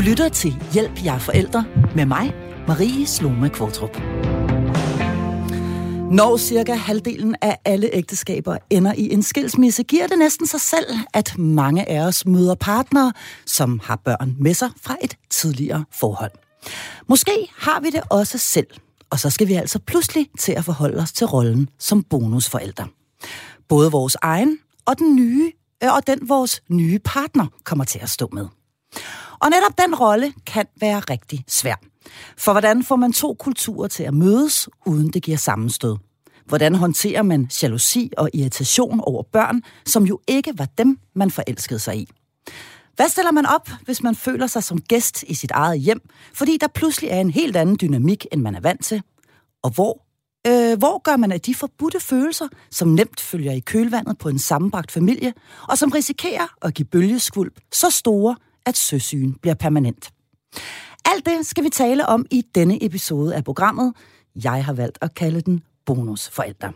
lytter til Hjælp jer forældre med mig, Marie Sloma Kvartrup. Når cirka halvdelen af alle ægteskaber ender i en skilsmisse, giver det næsten sig selv, at mange af os møder partnere, som har børn med sig fra et tidligere forhold. Måske har vi det også selv, og så skal vi altså pludselig til at forholde os til rollen som bonusforældre. Både vores egen og den nye, øh, og den vores nye partner kommer til at stå med. Og netop den rolle kan være rigtig svær. For hvordan får man to kulturer til at mødes, uden det giver sammenstød? Hvordan håndterer man jalousi og irritation over børn, som jo ikke var dem, man forelskede sig i? Hvad stiller man op, hvis man føler sig som gæst i sit eget hjem, fordi der pludselig er en helt anden dynamik, end man er vant til? Og hvor, øh, hvor gør man af de forbudte følelser, som nemt følger i kølvandet på en sammenbragt familie, og som risikerer at give bølgeskvulp så store, at søsyn bliver permanent? Alt det skal vi tale om i denne episode af programmet. Jeg har valgt at kalde den bonusforældre.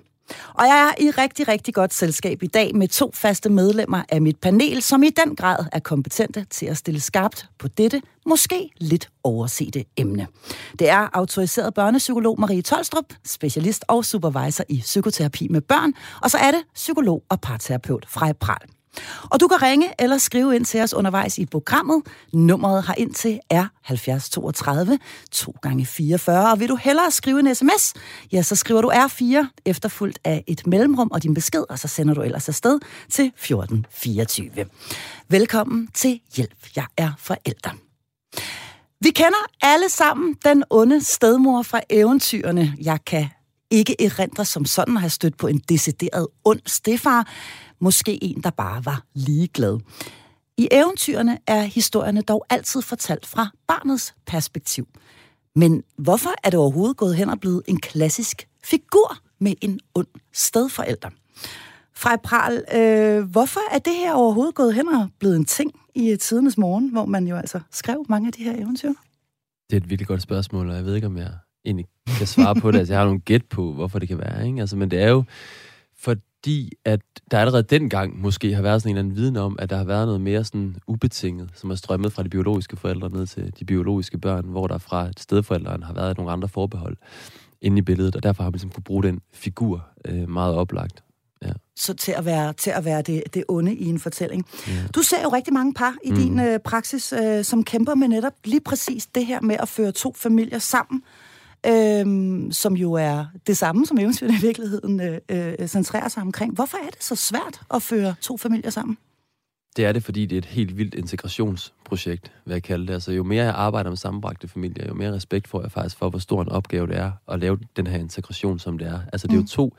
Og jeg er i rigtig, rigtig godt selskab i dag med to faste medlemmer af mit panel, som i den grad er kompetente til at stille skarpt på dette, måske lidt oversete emne. Det er autoriseret børnepsykolog Marie Tolstrup, specialist og supervisor i psykoterapi med børn, og så er det psykolog og parterapeut Frej Pral. Og du kan ringe eller skrive ind til os undervejs i programmet. Nummeret har ind til er 70 32 2 gange 44. Og vil du hellere skrive en sms, ja, så skriver du R4 efterfulgt af et mellemrum og din besked, og så sender du ellers afsted til 1424. Velkommen til Hjælp, jeg er forælder. Vi kender alle sammen den onde stedmor fra eventyrene. Jeg kan ikke erindre som sådan at have stødt på en decideret ond stefar, Måske en, der bare var ligeglad. I eventyrene er historierne dog altid fortalt fra barnets perspektiv. Men hvorfor er det overhovedet gået hen og blevet en klassisk figur med en ond stedforælder? Frej Pral, øh, hvorfor er det her overhovedet gået hen og blevet en ting i øh, tidernes morgen, hvor man jo altså skrev mange af de her eventyr? Det er et virkelig godt spørgsmål, og jeg ved ikke, om jeg egentlig kan svare på det. Altså, jeg har nogle gæt på, hvorfor det kan være. Ikke? Altså, men det er jo for fordi at der allerede dengang måske har været sådan en eller anden viden om, at der har været noget mere sådan ubetinget, som er strømmet fra de biologiske forældre ned til de biologiske børn, hvor der fra stedforældrene har været nogle andre forbehold inde i billedet, og derfor har man ligesom kunne bruge den figur øh, meget oplagt. Ja. Så til at være, til at være det, det onde i en fortælling. Ja. Du ser jo rigtig mange par i mm. din øh, praksis, øh, som kæmper med netop lige præcis det her med at føre to familier sammen øhm, som jo er det samme, som eventyrene i virkeligheden øh, øh, centrerer sig omkring. Hvorfor er det så svært at føre to familier sammen? Det er det, fordi det er et helt vildt integrationsprojekt, vil jeg kalde det. Altså, jo mere jeg arbejder med sammenbragte familier, jo mere respekt får jeg faktisk for, hvor stor en opgave det er at lave den her integration, som det er. Altså, det er mm. jo to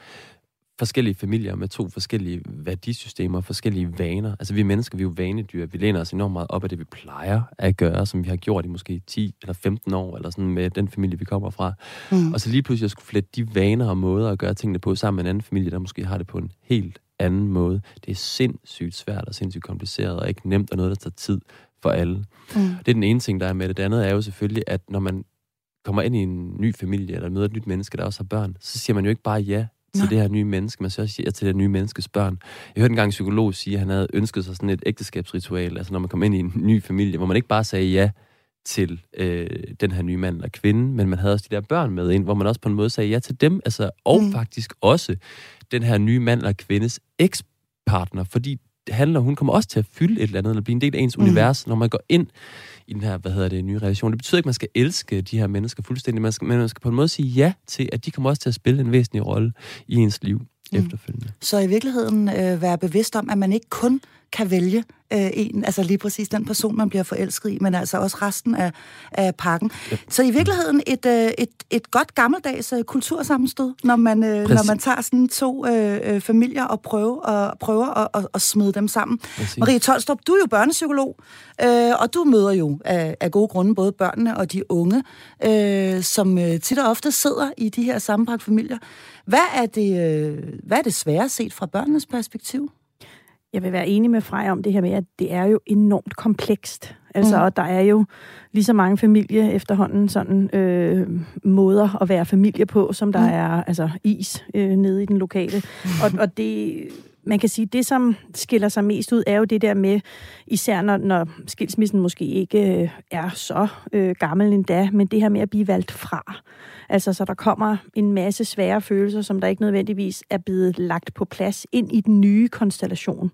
forskellige familier med to forskellige værdisystemer, forskellige vaner. Altså vi mennesker, vi er jo vanedyr. Vi læner os enormt meget op af det, vi plejer at gøre, som vi har gjort i måske 10 eller 15 år, eller sådan med den familie, vi kommer fra. Mm. Og så lige pludselig at skulle flette de vaner og måder at gøre tingene på sammen med en anden familie, der måske har det på en helt anden måde. Det er sindssygt svært og sindssygt kompliceret, og ikke nemt og noget, der tager tid for alle. Mm. Det er den ene ting, der er med det. Det andet er jo selvfølgelig, at når man kommer ind i en ny familie, eller møder et nyt menneske, der også har børn, så siger man jo ikke bare ja til Nå. det her nye menneske, men så også siger til det nye menneskes børn. Jeg hørte engang en psykolog sige, at han havde ønsket sig sådan et ægteskabsritual, altså når man kom ind i en ny familie, hvor man ikke bare sagde ja til øh, den her nye mand eller kvinde, men man havde også de der børn med ind, hvor man også på en måde sagde ja til dem, altså, og mm. faktisk også den her nye mand eller kvindes ekspartner, fordi det handler, hun kommer også til at fylde et eller andet, eller blive en del af ens mm. univers, når man går ind i den her, hvad hedder det, nye relation. Det betyder ikke, at man skal elske de her mennesker fuldstændig, man skal, men man skal på en måde sige ja til, at de kommer også til at spille en væsentlig rolle i ens liv mm. efterfølgende. Så i virkeligheden øh, være bevidst om, at man ikke kun kan vælge øh, en, altså lige præcis den person, man bliver forelsket i, men altså også resten af, af pakken. Ja. Så i virkeligheden et, øh, et, et godt gammeldags øh, kultursammenstød, når man, øh, når man tager sådan to øh, øh, familier og prøver, og, prøver at, at, at smide dem sammen. Præcis. Marie Tolstrup, du er jo børnepsykolog, øh, og du møder jo af, af gode grunde både børnene og de unge, øh, som øh, tit og ofte sidder i de her sammenbragte familier. Hvad er det, øh, hvad er det svære set fra børnenes perspektiv? Jeg vil være enig med Frej om det her med, at det er jo enormt komplekst. Altså, mm. og der er jo lige så mange familie efterhånden sådan øh, måder at være familie på, som der mm. er altså is øh, nede i den lokale. Mm. Og, og det man kan sige, det som skiller sig mest ud, er jo det der med, især når, når skilsmissen måske ikke øh, er så øh, gammel endda, men det her med at blive valgt fra. Altså, så der kommer en masse svære følelser, som der ikke nødvendigvis er blevet lagt på plads ind i den nye konstellation.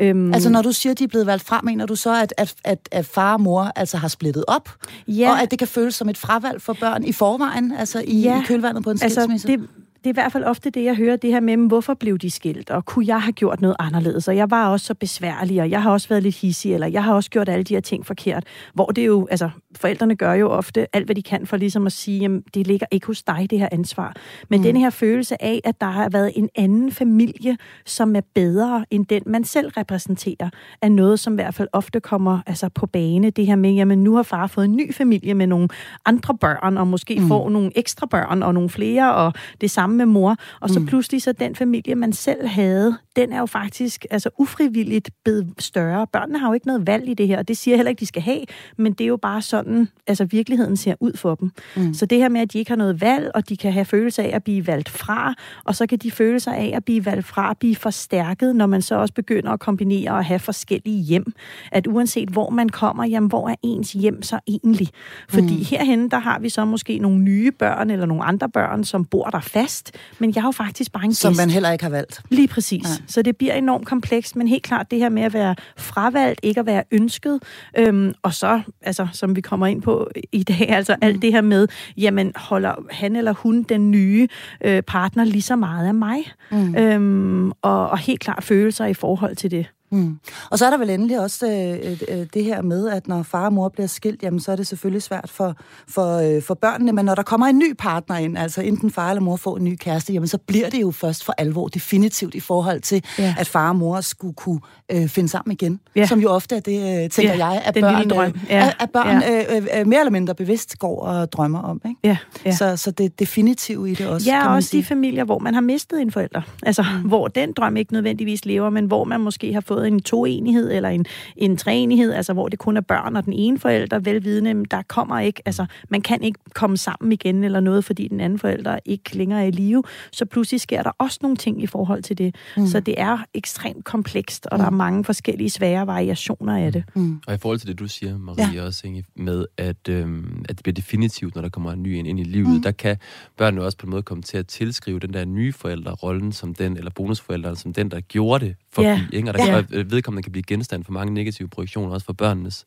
Øhm, altså, når du siger, at de er blevet valgt fra, mener du så, at, at, at, at far og mor altså har splittet op? Ja. Og at det kan føles som et fravalg for børn i forvejen, altså i, ja. i kølvandet på en altså, skilsmisse? Altså, det, det er i hvert fald ofte det, jeg hører, det her med, hvorfor blev de skilt, og kunne jeg have gjort noget anderledes, og jeg var også så besværlig, og jeg har også været lidt hissig, eller jeg har også gjort alle de her ting forkert, hvor det jo, altså forældrene gør jo ofte alt, hvad de kan for ligesom at sige, jamen, det ligger ikke hos dig, det her ansvar. Men mm. den her følelse af, at der har været en anden familie, som er bedre end den, man selv repræsenterer, er noget, som i hvert fald ofte kommer altså, på bane. Det her med, jamen nu har far fået en ny familie med nogle andre børn, og måske mm. får nogle ekstra børn og nogle flere, og det samme sammen med mor, og så mm. pludselig så den familie, man selv havde, den er jo faktisk altså ufrivilligt blevet større. Børnene har jo ikke noget valg i det her, og det siger jeg heller ikke, de skal have, men det er jo bare sådan, altså virkeligheden ser ud for dem. Mm. Så det her med, at de ikke har noget valg, og de kan have følelse af at blive valgt fra, og så kan de føle sig af at blive valgt fra, at blive forstærket, når man så også begynder at kombinere og have forskellige hjem. At uanset hvor man kommer, jamen hvor er ens hjem så egentlig? Fordi mm. herhen der har vi så måske nogle nye børn, eller nogle andre børn, som bor der fast, gæst, men jeg er jo faktisk bare en gæst. Som man heller ikke har valgt. Lige præcis. Ja. Så det bliver enormt komplekst, men helt klart det her med at være fravalgt, ikke at være ønsket, øhm, og så, altså, som vi kommer ind på i dag, altså mm. alt det her med, jamen, holder han eller hun den nye øh, partner lige så meget af mig? Mm. Øhm, og, og helt klart følelser i forhold til det. Mm. Og så er der vel endelig også øh, øh, øh, det her med, at når far og mor bliver skilt, jamen så er det selvfølgelig svært for, for, øh, for børnene, men når der kommer en ny partner ind, altså enten far eller mor får en ny kæreste, jamen så bliver det jo først for alvor definitivt i forhold til, ja. at far og mor skulle kunne øh, finde sammen igen. Ja. Som jo ofte er det, øh, tænker ja, jeg, at børn, drøm. Øh, ja. at, at børn ja. øh, øh, mere eller mindre bevidst går og drømmer om. Ikke? Ja. Ja. Så, så det definitive i det også. Ja, og også sige. de familier, hvor man har mistet en forælder. Altså, mm. hvor den drøm ikke nødvendigvis lever, men hvor man måske har fået en toenighed eller en, en treenighed, altså hvor det kun er børn og den ene forælder, velvidende, der kommer ikke, altså man kan ikke komme sammen igen eller noget, fordi den anden forælder ikke længere er i live, så pludselig sker der også nogle ting i forhold til det. Mm. Så det er ekstremt komplekst, og mm. der er mm. mange forskellige svære variationer af det. Mm. Og i forhold til det, du siger, Marie, ja. også Inge, med, at, øhm, at det bliver definitivt, når der kommer en ny ind, ind i livet, mm. der kan børnene også på en måde komme til at tilskrive den der nye forælder rollen som den, eller bonusforælderen som den, der gjorde det forbi. Ja. Ikke? Og der ja. kan, vedkommende kan blive genstand for mange negative projektioner, også fra børnenes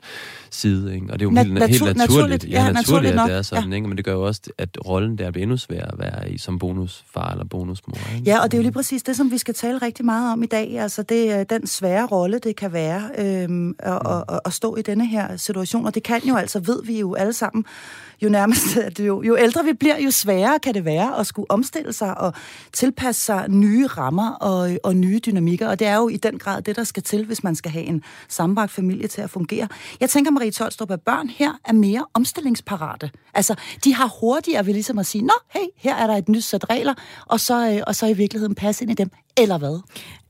side. Ikke? Og det er jo Na- helt, natur- helt naturligt, naturligt, ja, ja, naturligt, at det er sådan, ja. ikke? men det gør jo også, at rollen der bliver endnu sværere at være i som bonusfar eller bonusmor. Ikke? Ja, og det er jo lige præcis det, som vi skal tale rigtig meget om i dag. Altså det er den svære rolle, det kan være øhm, at, mm. at, at stå i denne her situation. Og det kan jo altså, ved vi jo alle sammen, jo nærmest, at jo, jo ældre vi bliver, jo sværere kan det være at skulle omstille sig og tilpasse sig nye rammer og, og nye dynamikker. Og det er jo i den grad det, der skal til, hvis man skal have en sammenbragt familie til at fungere. Jeg tænker, Marie Tolstrup, at børn her er mere omstillingsparate. Altså, de har hurtigere ved ligesom at sige, nå, hey, her er der et nyt sæt regler, og så, øh, og så i virkeligheden passe ind i dem, eller hvad?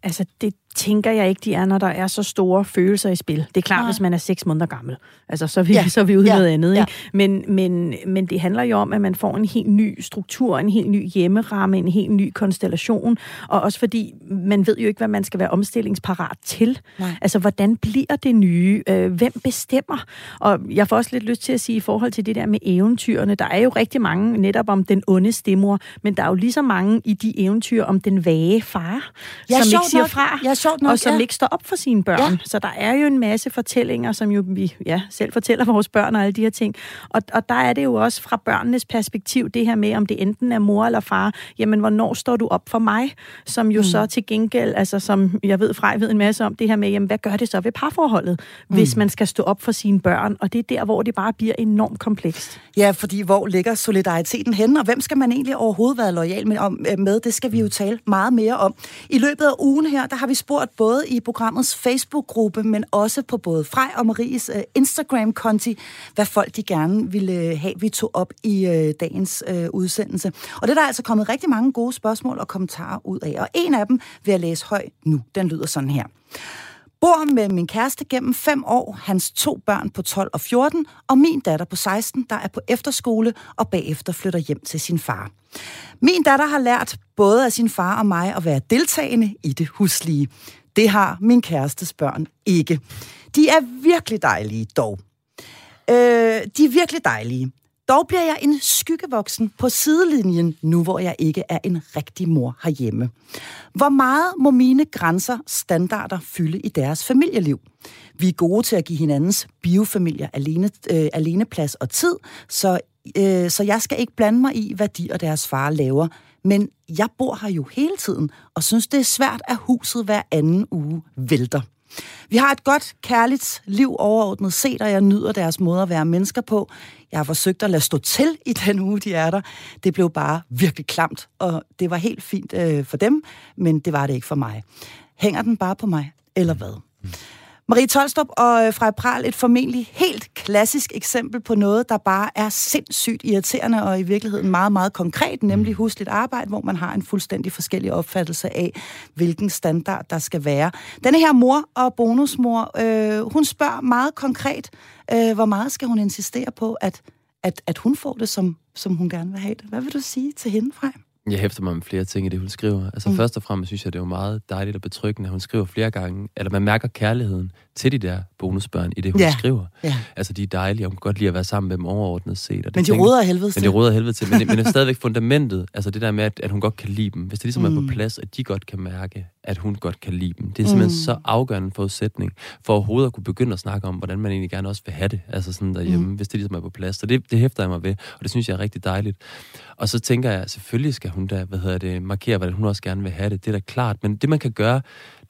Altså, det tænker jeg ikke, de er, når der er så store følelser i spil. Det er klart, Nej. hvis man er seks måneder gammel. Altså, så er vi, ja. så er vi ude ja. noget andet. Ikke? Ja. Men, men, men det handler jo om, at man får en helt ny struktur, en helt ny hjemmeramme, en helt ny konstellation. Og også fordi, man ved jo ikke, hvad man skal være omstillingsparat til. Nej. Altså, hvordan bliver det nye? Øh, hvem bestemmer? Og jeg får også lidt lyst til at sige, i forhold til det der med eventyrene, der er jo rigtig mange netop om den onde stemmer, men der er jo lige så mange i de eventyr om den vage far, ja, som ikke siger nok. fra. Ja, sjovt nok, og som ja. ikke står op for sine børn. Ja. Så der er jo en masse fortællinger, som jo vi ja, selv fortæller vores børn og alle de her ting. Og, og der er det jo også fra børnenes perspektiv, det her med, om det enten er mor eller far, jamen hvornår står du op for mig? Som jo mm. så til gengæld, altså som jeg ved, Frej ved en masse om, det her med, jamen hvad gør det så ved parforholdet, mm. hvis man skal stå op for sine børn? Og det er der, hvor det bare bliver enormt komplekst. Ja, fordi hvor ligger solidariteten henne, og hvem skal man egentlig overhovedet være lojal med? Øh, med? Det skal vi jo tale meget mere om. I løbet af ugen her, der har vi spurgt både i programmets Facebook-gruppe, men også på både Frej og Maries øh, Instagram-konti, hvad folk de gerne ville øh, have, vi tog op i øh, dagens øh, udsendelse. Og det er der altså kommet rigtig mange gode spørgsmål og kommentarer ud af. Og en af dem vil jeg læse højt nu. Den lyder sådan her. Bor med min kæreste gennem fem år, hans to børn på 12 og 14, og min datter på 16, der er på efterskole og bagefter flytter hjem til sin far. Min datter har lært både af sin far og mig at være deltagende i det huslige. Det har min kærestes børn ikke. De er virkelig dejlige dog. Øh, de er virkelig dejlige. Dog bliver jeg en skyggevoksen på sidelinjen, nu hvor jeg ikke er en rigtig mor herhjemme. Hvor meget må mine grænser, standarder fylde i deres familieliv? Vi er gode til at give hinandens biofamilier alene, øh, alene plads og tid, så, øh, så jeg skal ikke blande mig i, hvad de og deres far laver. Men jeg bor her jo hele tiden, og synes, det er svært, at huset hver anden uge vælter. Vi har et godt, kærligt liv overordnet set, og jeg nyder deres måde at være mennesker på. Jeg har forsøgt at lade stå til i den uge, de er der. Det blev bare virkelig klamt, og det var helt fint øh, for dem, men det var det ikke for mig. Hænger den bare på mig, eller hvad? Mm. Marie Tolstrup og øh, Frej Pral, et formentlig helt klassisk eksempel på noget, der bare er sindssygt irriterende og i virkeligheden meget, meget konkret, nemlig mm. husligt arbejde, hvor man har en fuldstændig forskellig opfattelse af, hvilken standard der skal være. Denne her mor og bonusmor, øh, hun spørger meget konkret, øh, hvor meget skal hun insistere på, at, at, at hun får det, som, som hun gerne vil have det. Hvad vil du sige til hende, Frej? Jeg hæfter mig med flere ting i det, hun skriver. Altså mm. først og fremmest synes jeg, det er jo meget dejligt og betryggende, at hun skriver flere gange, eller man mærker kærligheden til de der bonusbørn i det, hun ja. skriver. Ja. Altså, de er dejlige, og hun kan godt lide at være sammen med dem overordnet set. Og det men de råder helvede til. Men de råder helvede til. Men, men det er stadigvæk fundamentet, altså det der med, at, at hun godt kan lide dem. Hvis det ligesom mm. er på mm. plads, at de godt kan mærke, at hun godt kan lide dem. Det er simpelthen mm. så afgørende forudsætning for overhovedet at kunne begynde at snakke om, hvordan man egentlig gerne også vil have det, altså sådan derhjemme, mm. hvis det ligesom er på plads. Så det, det hæfter jeg mig ved, og det synes jeg er rigtig dejligt. Og så tænker jeg, selvfølgelig skal hun da, hvad hedder det, markere, hvordan hun også gerne vil have det. Det er da klart. Men det, man kan gøre,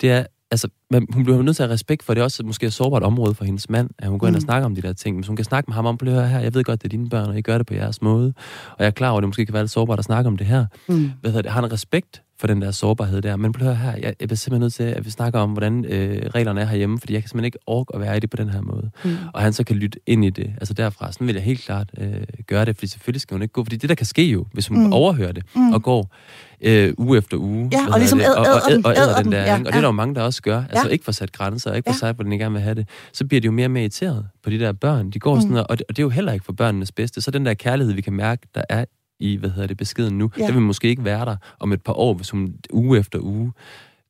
det er, altså, man, hun bliver nødt til at have respekt for, det er også måske et sårbart område for hendes mand, at hun går ind og mm. snakker om de der ting. Men hun kan snakke med ham om, høre her, jeg ved godt, det er dine børn, og I gør det på jeres måde. Og jeg er klar over, at det måske kan være lidt sårbart at snakke om det her. Mm. Hvad hedder det? Har en respekt for den der sårbarhed der. Men prøv her, jeg, jeg bliver simpelthen nødt til, at vi snakker om, hvordan øh, reglerne er herhjemme, fordi jeg kan simpelthen ikke orke at være i det på den her måde. Mm. Og han så kan lytte ind i det. Altså derfra, sådan vil jeg helt klart øh, gøre det, fordi selvfølgelig skal hun ikke gå, fordi det der kan ske jo, hvis hun mm. overhører det mm. og går øh, uge efter uge. Ja, og ligesom æder, og, og, og, og æder den der. Ja, og det er der jo mange, der også gør. Altså ja. ikke for sat grænser, ikke for ja. sig, hvordan de gerne vil have det. Så bliver de jo mere og mere irriteret på de der børn. De går mm. sådan, og det, og det er jo heller ikke for børnenes bedste. Så den der kærlighed, vi kan mærke, der er i, hvad hedder det, beskeden nu. Ja. Den vil måske ikke være der om et par år, hvis hun uge efter uge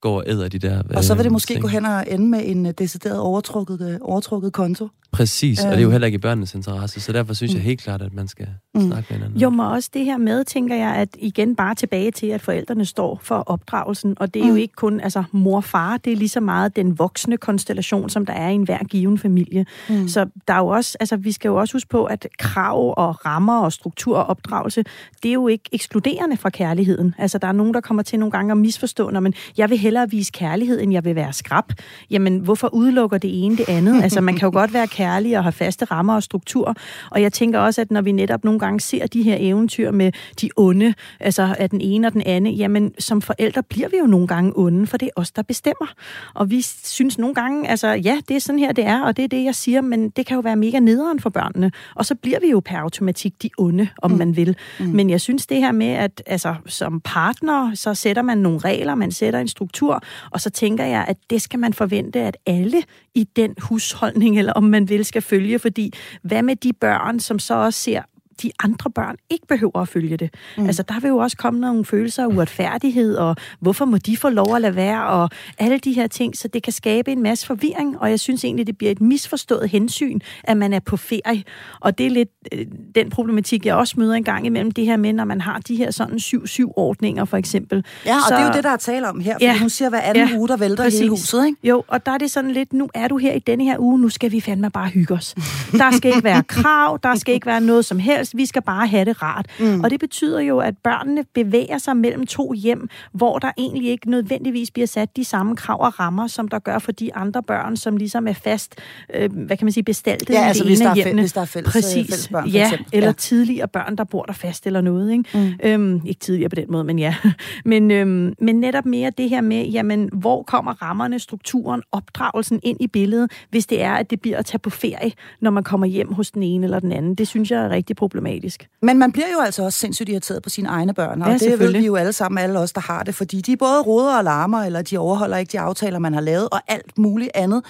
går og æder de der Og så vil det måske ting. gå hen og ende med en øh, decideret overtrukket, øh, overtrukket konto. Præcis, og det er jo øhm. heller ikke i børnenes interesse, så derfor synes mm. jeg helt klart, at man skal mm. snakke med hinanden. Jo, men også det her med, tænker jeg, at igen bare tilbage til, at forældrene står for opdragelsen, og det er mm. jo ikke kun altså, mor-far, det er lige så meget den voksne konstellation, som der er i enhver given familie. Mm. Så der er jo også, altså vi skal jo også huske på, at krav og rammer og struktur og opdragelse, det er jo ikke ekskluderende fra kærligheden. Altså der er nogen, der kommer til nogle gange at misforstå, når men jeg vil hellere vise kærlighed, end jeg vil være skrab. Jamen, hvorfor udelukker det ene det andet? Altså man kan jo godt være kærlige og have faste rammer og struktur. Og jeg tænker også, at når vi netop nogle gange ser de her eventyr med de onde, altså af den ene og den anden, jamen som forældre bliver vi jo nogle gange onde, for det er os, der bestemmer. Og vi synes nogle gange, altså ja, det er sådan her, det er, og det er det, jeg siger, men det kan jo være mega nederen for børnene. Og så bliver vi jo per automatik de onde, om mm. man vil. Mm. Men jeg synes det her med, at altså, som partner, så sætter man nogle regler, man sætter en struktur, og så tænker jeg, at det skal man forvente, at alle i den husholdning, eller om man vil, skal følge, fordi hvad med de børn, som så også ser de andre børn ikke behøver at følge det. Mm. Altså, der vil jo også komme nogle følelser af uretfærdighed, og hvorfor må de få lov at lade være, og alle de her ting, så det kan skabe en masse forvirring, og jeg synes egentlig, det bliver et misforstået hensyn, at man er på ferie. Og det er lidt øh, den problematik, jeg også møder en gang imellem, det her med, når man har de her sådan 7-7-ordninger, for eksempel. Ja, og så, det er jo det, der er tale om her, for ja, hun siger, hver anden ja, uge, der vælter præcis. hele huset, ikke? Jo, og der er det sådan lidt, nu er du her i denne her uge, nu skal vi fandme bare hygge os. Der skal ikke være krav, der skal ikke være noget som helst, helst. Vi skal bare have det rart. Mm. Og det betyder jo, at børnene bevæger sig mellem to hjem, hvor der egentlig ikke nødvendigvis bliver sat de samme krav og rammer, som der gør for de andre børn, som ligesom er fast, øh, hvad kan man sige, bestaltet ja, altså, det hvis ene der, er hvis der er fælles, Præcis. fælles børn, ja, eller ja. tidligere børn, der bor der fast eller noget. Ikke? Mm. Øhm, ikke tidligere på den måde, men ja. men, øhm, men netop mere det her med, jamen, hvor kommer rammerne, strukturen, opdragelsen ind i billedet, hvis det er, at det bliver at tage på ferie, når man kommer hjem hos den ene eller den anden. Det synes jeg er rigtig problematisk problematisk. Men man bliver jo altså også sindssygt irriteret på sine egne børn, og Ja, det ved selvfølgelig. vi jo alle sammen, alle os, der har det, fordi de både roder og larmer, eller de overholder ikke de aftaler, man har lavet, og alt muligt andet.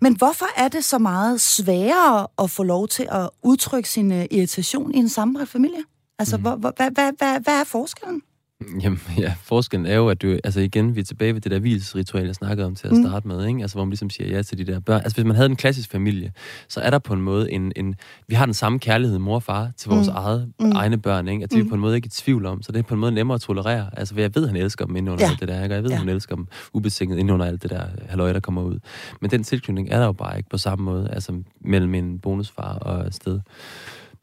Men hvorfor er det så meget sværere at få lov til at udtrykke sin øh, irritation i en sammenbragt familie? Altså, hvor, hvor, hvad, hvad, hvad, hvad er forskellen? Jamen, ja, forskellen er jo, at du, altså igen, vi er tilbage ved det der hvilesritual, jeg snakkede om til at Mm. starte med, ikke? Altså, hvor man ligesom siger ja til de der børn. Altså, hvis man havde en klassisk familie, så er der på en måde en, en vi har den samme kærlighed, mor og far, til vores Mm. eget, Mm. egne børn, ikke? At det er vi Mm. på en måde ikke i tvivl om, så det er på en måde nemmere at tolerere. Altså, jeg ved, han elsker dem inde under Ja. alt det der, ikke? Og jeg ved, Ja. hun elsker dem ubetinget inde under alt det der halløj, der kommer ud. Men den tilknytning er der jo bare ikke på samme måde, altså mellem en bonusfar og sted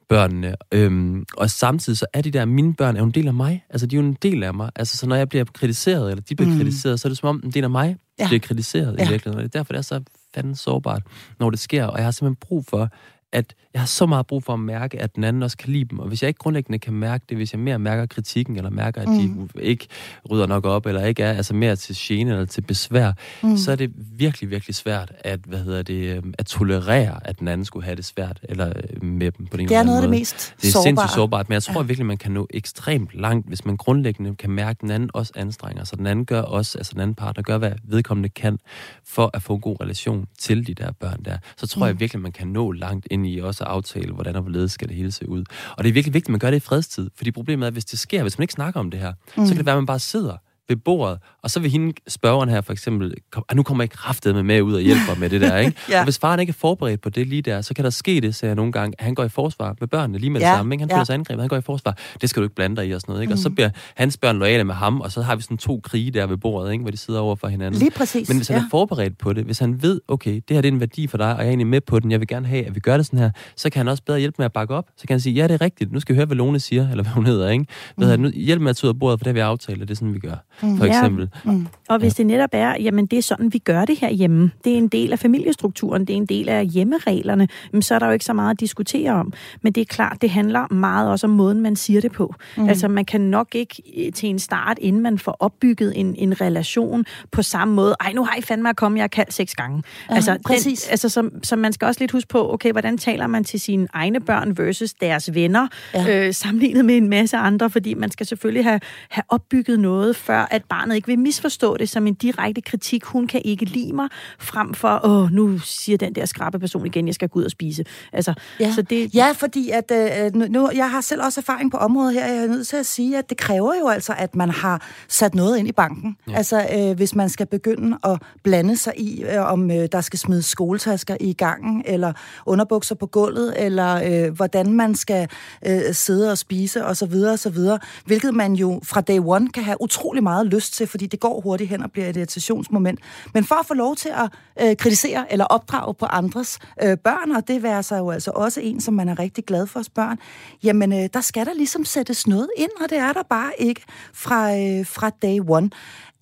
børnene. Øhm, og samtidig så er de der, mine børn er jo en del af mig. Altså, de er jo en del af mig. Altså, så når jeg bliver kritiseret, eller de bliver Mm. kritiseret, så er det som om, en del af mig Ja. bliver kritiseret ja. i virkeligheden. Og det er derfor, det er så fanden sårbart, når det sker. Og jeg har simpelthen brug for, at jeg har så meget brug for at mærke, at den anden også kan lide dem. Og hvis jeg ikke grundlæggende kan mærke det, hvis jeg mere mærker kritikken, eller mærker, at Mm. de ikke rydder nok op, eller ikke er altså mere til gene eller til besvær, Mm. så er det virkelig, virkelig svært at, hvad hedder det, øhm, at tolerere, at den anden skulle have det svært eller øh, med dem på den Det er noget af det mest Det er sårbare. sindssygt sårbart, men jeg tror Ja. virkelig, man kan nå ekstremt langt, hvis man grundlæggende kan mærke, at den anden også anstrenger sig. Den anden gør også, altså den anden partner gør, hvad vedkommende kan, for at få en god relation til de der børn der. Så tror mm. jeg virkelig, man kan nå langt ind i også aftale, hvordan og hvorledes skal det hele se ud. Og det er virkelig vigtigt, at man gør det i fredstid, fordi problemet er, at hvis det sker, hvis man ikke snakker om det her, mm. så kan det være, at man bare sidder ved bordet, og så vil hende, spørgeren her for eksempel, kom, ah, nu kommer jeg ikke kraftet med med ud og hjælper med det der, ikke? Ja. Og hvis faren ikke er forberedt på det lige der, så kan der ske det, siger jeg nogle gange, at han går i forsvar med børnene lige med Ja, det samme, ikke? Han ja. føler sig angrebet, han går i forsvar. Det skal du ikke blande dig i og sådan noget, ikke? Og så Mm. bliver hans børn loyale med ham, og så har vi sådan to krige der ved bordet, ikke? Hvor de sidder over for hinanden. Lige præcis. Men hvis han ja. er forberedt på det, hvis han ved, okay, det her det er en værdi for dig, og jeg er egentlig med på den, jeg vil gerne have, at vi gør det sådan her, så kan han også bedre hjælpe med at bakke op. Så kan han sige, ja, det er rigtigt, nu skal vi høre, hvad Lone siger, eller hvad hun hedder, ikke? Ved Mm. mm. nu, hjælp med at tage ud af bordet, for det har vi aftalt, og det er sådan, vi gør, Mm. for Ja. eksempel. Mm. Og hvis det netop er, jamen det er sådan, vi gør det her hjemme, det er en del af familiestrukturen, det er en del af hjemmereglerne, jamen, så er der jo ikke så meget at diskutere om. Men det er klart, det handler meget også om måden, man siger det på. Mm. Altså man kan nok ikke øh, til en start, inden man får opbygget en, en relation på samme måde, ej nu har I fandme at komme, jeg har kaldt seks gange. Ja, altså, præcis. Den, altså så, så man skal også lidt huske på, okay, hvordan taler man til sine egne børn versus deres venner, Ja. ja. øh, sammenlignet med en masse andre, fordi man skal selvfølgelig have, have opbygget noget, før at barnet ikke vil misforstå det som en direkte kritik. Hun kan ikke lide mig, frem for, åh, nu siger den der skrabe person igen, jeg skal gå ud og spise. Altså, Ja. så det, Ja, fordi at, øh, nu- nu, jeg har selv også erfaring på området her. Jeg er nødt til at sige, at det kræver jo altså, at man har sat noget ind i banken. Ja. Altså, øh, hvis man skal begynde at blande sig i, øh, om øh, der skal smides skoletasker i gangen, eller underbukser på gulvet, eller øh, hvordan man skal øh, sidde og spise, osv., osv., hvilket man jo fra day one kan have utrolig meget lyst til, fordi det går hurtigt hen og bliver et irritationsmoment. Men for at få lov til at øh, kritisere eller opdrage på andres øh, børn, og det være sig jo altså også en, som man er rigtig glad for os børn, jamen øh, der skal der ligesom sættes noget ind, og det er der bare ikke fra, øh, fra day one.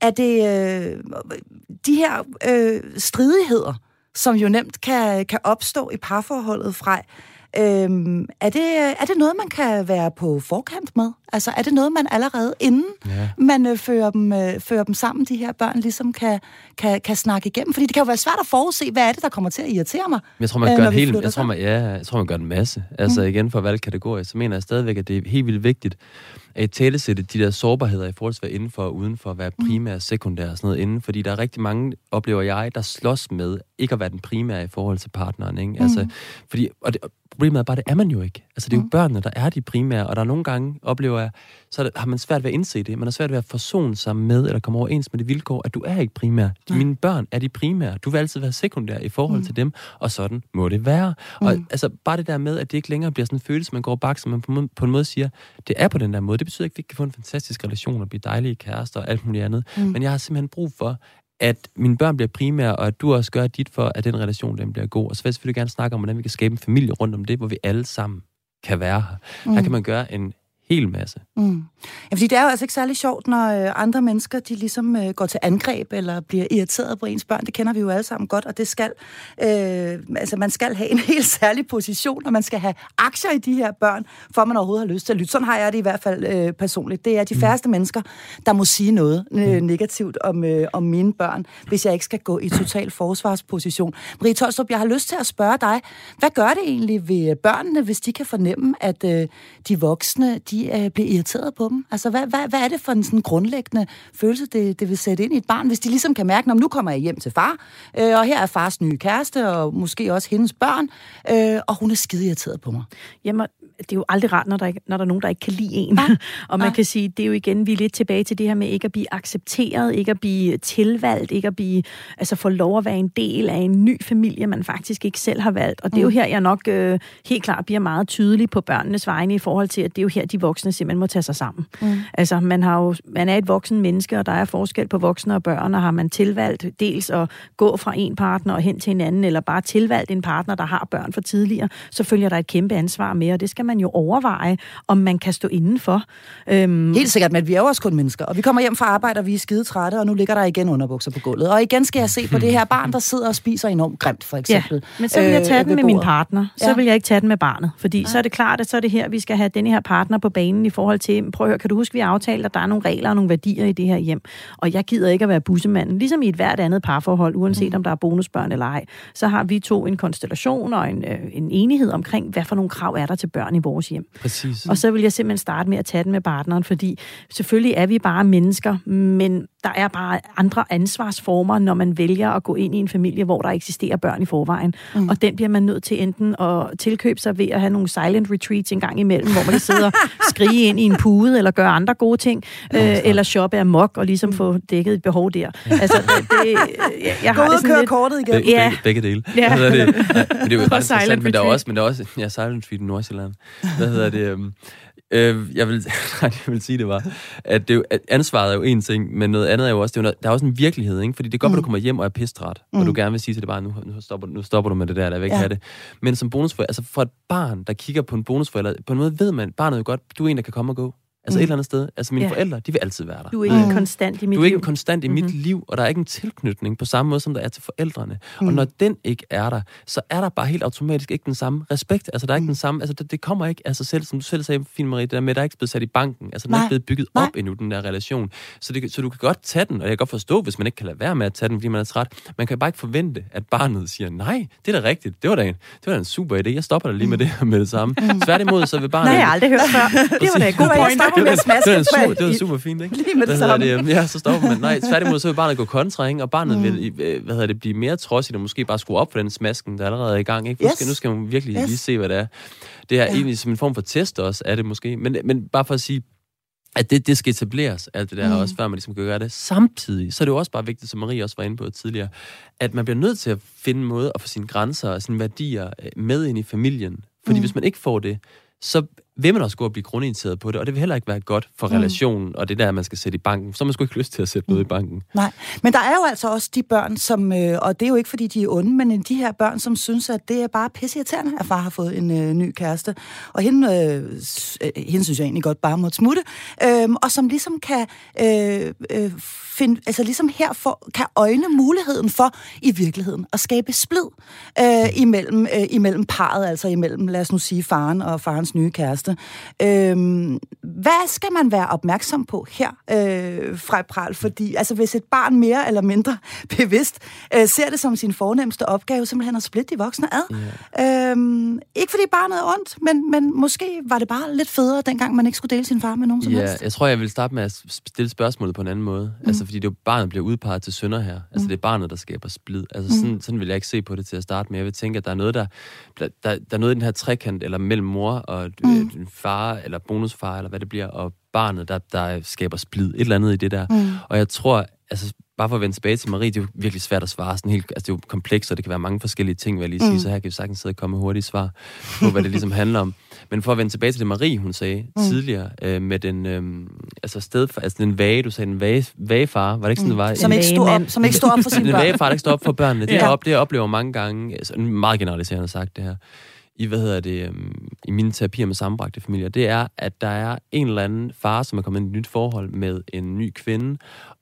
Er det øh, de her øh, stridigheder, som jo nemt kan, kan opstå i parforholdet fra, Øhm, er, det, er det noget, man kan være på forkant med? Altså, er det noget, man allerede inden Ja. man øh, fører, dem, øh, fører dem sammen, de her børn, ligesom kan, kan, kan snakke igennem? Fordi det kan jo være svært at forudse, hvad er det, der kommer til at irritere mig? Jeg tror, man øh, gør når en vi hel, flytter jeg tror, man, ja, jeg tror, man gør en masse. Altså mm. igen, for at valge kategorier, så mener jeg stadigvæk, at det er helt vildt vigtigt at talesætte de der sårbarheder i forhold til at være indenfor og udenfor, at være primær og sekundær og sådan noget inden, fordi der er rigtig mange, oplever jeg, der slås med ikke at være den primære i forhold til partneren, ikke? Altså, fordi, og det, problemet er bare, det er man jo ikke. Altså, det er jo børnene, der er de primære, og der er nogle gange, oplever jeg, så det, har man svært ved at indse det. Man har svært ved at forsone sig med, eller komme overens med det vilkår, at du er ikke primær. De, mine børn er de primære. Du vil altid være sekundær i forhold mm. til dem, og sådan må det være. Mm. Og altså, bare det der med, at det ikke længere bliver sådan en følelse, man går og bakser, man på, en måde- på en måde siger, det er på den der måde. Det betyder ikke, at vi ikke kan få en fantastisk relation og blive dejlige kærester og alt muligt andet. Mm. Men jeg har simpelthen brug for, at mine børn bliver primære, og at du også gør dit for, at den relation den bliver god. Og så vil jeg selvfølgelig gerne snakke om, hvordan vi kan skabe en familie rundt om det, hvor vi alle sammen kan være her. Mm. Her kan man gøre en hel masse. Mm. Ja, fordi det er jo altså ikke særlig sjovt, når øh, andre mennesker de ligesom øh, går til angreb eller bliver irriteret på ens børn. Det kender vi jo alle sammen godt, og det skal, øh, altså man skal have en helt særlig position, og man skal have aktier i de her børn, for man overhovedet har lyst til at lytte. Sådan har jeg det i hvert fald øh, personligt. Det er de mm. færreste mennesker, der må sige noget øh, mm. negativt om, øh, om mine børn, hvis jeg ikke skal gå i total forsvarsposition. Marie Tolstrup, jeg har lyst til at spørge dig, hvad gør det egentlig ved børnene, hvis de kan fornemme, at øh, de voksne de øh, bliver irriteret på dem? Altså, hvad, hvad, hvad er det for en sådan grundlæggende følelse, det, det vil sætte ind i et barn, hvis de ligesom kan mærke, at nu kommer jeg hjem til far, øh, og her er fars nye kæreste, og måske også hendes børn, øh, og hun er skide irriteret på mig. Jamen, det er jo aldrig rart, når der, ikke, når der er nogen, der ikke kan lide en. Ja. og man ja. kan sige, det er jo igen, vi er lidt tilbage til det her med ikke at blive accepteret, ikke at blive tilvalgt, ikke at blive, altså få lov at være en del af en ny familie, man faktisk ikke selv har valgt. Og det er jo mm. her, jeg nok øh, helt klart bliver meget tydelig på børnenes vegne i forhold til, at det er jo her, de voksne simpelthen må tage sig sammen. Mm. Altså, man, har jo, man er et voksen menneske, og der er forskel på voksne og børn, og har man tilvalgt dels at gå fra en partner og hen til en anden, eller bare tilvalgt en partner, der har børn for tidligere, så følger der et kæmpe ansvar med, og det skal man jo overveje, om man kan stå indenfor. Øhm, Helt sikkert, men vi er jo også kun mennesker, og vi kommer hjem fra arbejde, og vi er skide trætte, og nu ligger der igen underbukser på gulvet. Og igen skal jeg se på det her barn, der sidder og spiser enormt grimt, for eksempel. Ja, men så vil jeg tage øh, den med min partner. Så ja. vil jeg ikke tage den med barnet, fordi ja. så er det klart, at så er det her, vi skal have denne her partner på banen i forhold til, prøv at høre, kan du huske, vi aftalte, at der er nogle regler og nogle værdier i det her hjem, og jeg gider ikke at være bussemanden, ligesom i et hvert andet parforhold, uanset mm. om der er bonusbørn eller ej, så har vi to en konstellation og en, øh, en enighed omkring, hvad for nogle krav er der til børn i vores hjem. Præcis. Og så vil jeg simpelthen starte med at tage den med partneren, fordi selvfølgelig er vi bare mennesker, men der er bare andre ansvarsformer, når man vælger at gå ind i en familie, hvor der eksisterer børn i forvejen. Mm. Og den bliver man nødt til enten at tilkøbe sig ved at have nogle silent retreats en gang imellem, hvor man sidder skrige ind i en pude, eller gøre andre gode ting, øh, eller shoppe af mok og ligesom få dækket et behov der. Altså, det, jeg, jeg Gå ud og køre kortet igen. Be, ja. begge, begge dele. Ja. Hvad det? Men det er jo ret interessant, men der er også, men der er også ja, silent retreat i Nordsjælland. Hvad hedder det? Um, Øh, jeg, vil, nej, jeg vil sige det var, at, det, at ansvaret er jo en ting, men noget andet er jo også, det er jo noget, der er også en virkelighed, ikke? fordi det er godt, mm. at du kommer hjem og er pistret, mm. og du gerne vil sige til det bare, nu, nu, stopper, nu stopper du med det der, der vil ikke ja. have det. Men som bonusforælder, altså for et barn, der kigger på en bonusforælder, på en måde ved man, barnet jo godt, du er en, der kan komme og gå. Altså mm. et eller andet sted. Altså mine ja. forældre, de vil altid være der. Du er ikke mm. konstant i mit liv. Du er ikke en konstant i mm-hmm. mit liv, og der er ikke en tilknytning på samme måde, som der er til forældrene. Mm. Og når den ikke er der, så er der bare helt automatisk ikke den samme respekt. Altså der er ikke mm. den samme, altså det, det kommer ikke af sig selv, som du selv sagde, Fine Marie, det der med, at der er ikke blevet sat i banken. Altså den Nej. er ikke blevet bygget Nej. op endnu, den der relation. Så, det, så du kan godt tage den, og jeg kan godt forstå, hvis man ikke kan lade være med at tage den, fordi man er træt. Man kan bare ikke forvente, at barnet siger, nej, det er da rigtigt, det var da en, det var da en super idé, jeg stopper da lige med det med det samme. Mm. Tværtimod, så vil barnet... Nej, jeg har aldrig hørt før. Det var da en god point super, det var super fint, ikke? Lige med det samme. Det, ja, så stopper man. Nej, tværtimod så vil barnet gå kontra, ikke? Og barnet mm. vil, øh, hvad hedder det, blive mere trodsigt og måske bare skrue op for den smasken, der allerede er i gang, ikke? Yes. skal, nu skal man virkelig yes. lige se, hvad det er. Det er ja. egentlig som en form for test også, er det måske. Men, men bare for at sige, at det, det skal etableres, alt det der mm. også, før man ligesom kan gøre det. Samtidig, så er det jo også bare vigtigt, som Marie også var inde på tidligere, at man bliver nødt til at finde en måde at få sine grænser og sine værdier øh, med ind i familien. Fordi mm. hvis man ikke får det, så vil man også gå og blive grundorienteret på det, og det vil heller ikke være godt for mm. relationen, og det der, man skal sætte i banken. Så man sgu ikke lyst til at sætte mm. noget i banken. Nej, men der er jo altså også de børn, som, øh, og det er jo ikke, fordi de er onde, men de her børn, som synes, at det er bare pisseirriterende, at far har fået en øh, ny kæreste. Og hende, øh, øh, hende synes jeg egentlig godt bare må smutte. Øh, og som ligesom kan øh, øh, finde, altså ligesom her for, kan øjne muligheden for i virkeligheden at skabe splid øh, imellem, øh, imellem parret, altså imellem, lad os nu sige, faren og farens nye kæreste kæreste. Øhm, hvad skal man være opmærksom på her, øh, fra Pral? Fordi altså, hvis et barn mere eller mindre bevidst øh, ser det som sin fornemmeste opgave, simpelthen at splitte de voksne ad. Yeah. Øhm, ikke fordi barnet er ondt, men, men måske var det bare lidt federe, dengang man ikke skulle dele sin far med nogen som ja, helst. jeg tror, jeg vil starte med at stille spørgsmålet på en anden måde. Mm. Altså, fordi det er jo barnet bliver udpeget til sønder her. Altså, mm. det er barnet, der skaber splid. Altså, sådan, mm. sådan vil jeg ikke se på det til at starte med. Jeg vil tænke, at der er noget, der, der, der, er noget i den her trekant, eller mellem mor og mm en far, eller bonusfar, eller hvad det bliver, og barnet, der, der skaber splid, et eller andet i det der. Mm. Og jeg tror, altså bare for at vende tilbage til Marie, det er jo virkelig svært at svare. Sådan helt, altså det er jo komplekst, og det kan være mange forskellige ting, vil jeg lige sige, mm. så her kan vi sagtens sidde og komme med hurtige svar på, hvad det ligesom handler om. Men for at vende tilbage til det, Marie, hun sagde mm. tidligere, øh, med den, øh, altså sted, altså den vage, du sagde, den vage, vage far, var det ikke sådan, det var? Som ikke stod op, som ikke stod op for sine børn. Den vage far, der ikke stod op for børnene, det, ja. op, det oplever mange gange, altså meget generaliserende sagt det her, i, hvad hedder det, øhm, i mine terapier med sammenbragte familier, det er, at der er en eller anden far, som er kommet ind i et nyt forhold med en ny kvinde,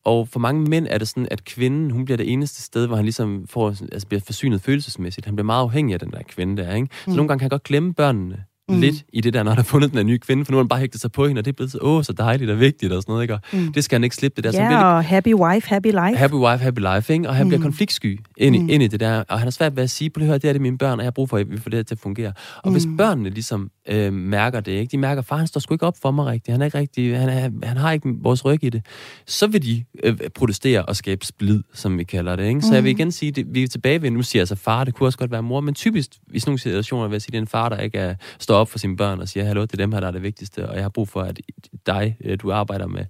og for mange mænd er det sådan, at kvinden, hun bliver det eneste sted, hvor han ligesom får, altså bliver forsynet følelsesmæssigt. Han bliver meget afhængig af den der kvinde der, ikke? Så mm. nogle gange kan han godt glemme børnene mm. lidt i det der, når han har fundet den der nye kvinde, for nu har han bare hægtet sig på hende, og det er blevet så, åh, så dejligt og vigtigt og sådan noget, ikke? Og mm. det skal han ikke slippe det der. Ja, så og happy wife, happy life. Happy wife, happy life, ikke? Og han mm. bliver konfliktsky ind, mm. ind i det der, og han har svært ved at sige, på det her, det er det mine børn, og jeg har brug for, at vi får det her til at fungere. Og mm. hvis børnene ligesom øh, mærker det, ikke? De mærker, far, han står sgu ikke op for mig rigtigt, han er ikke rigtig, han, er, han har ikke vores ryg i det. Så vil de øh, protestere og skabe splid, som vi kalder det, ikke? Så mm. jeg vil igen sige, det, vi er tilbage ved, nu siger jeg altså far, det kunne også godt være mor, men typisk i sådan nogle situationer vil jeg sige, det er en far, der ikke er, står op for sine børn og siger, hallo, det er dem her, der er det vigtigste, og jeg har brug for, at dig, øh, du arbejder med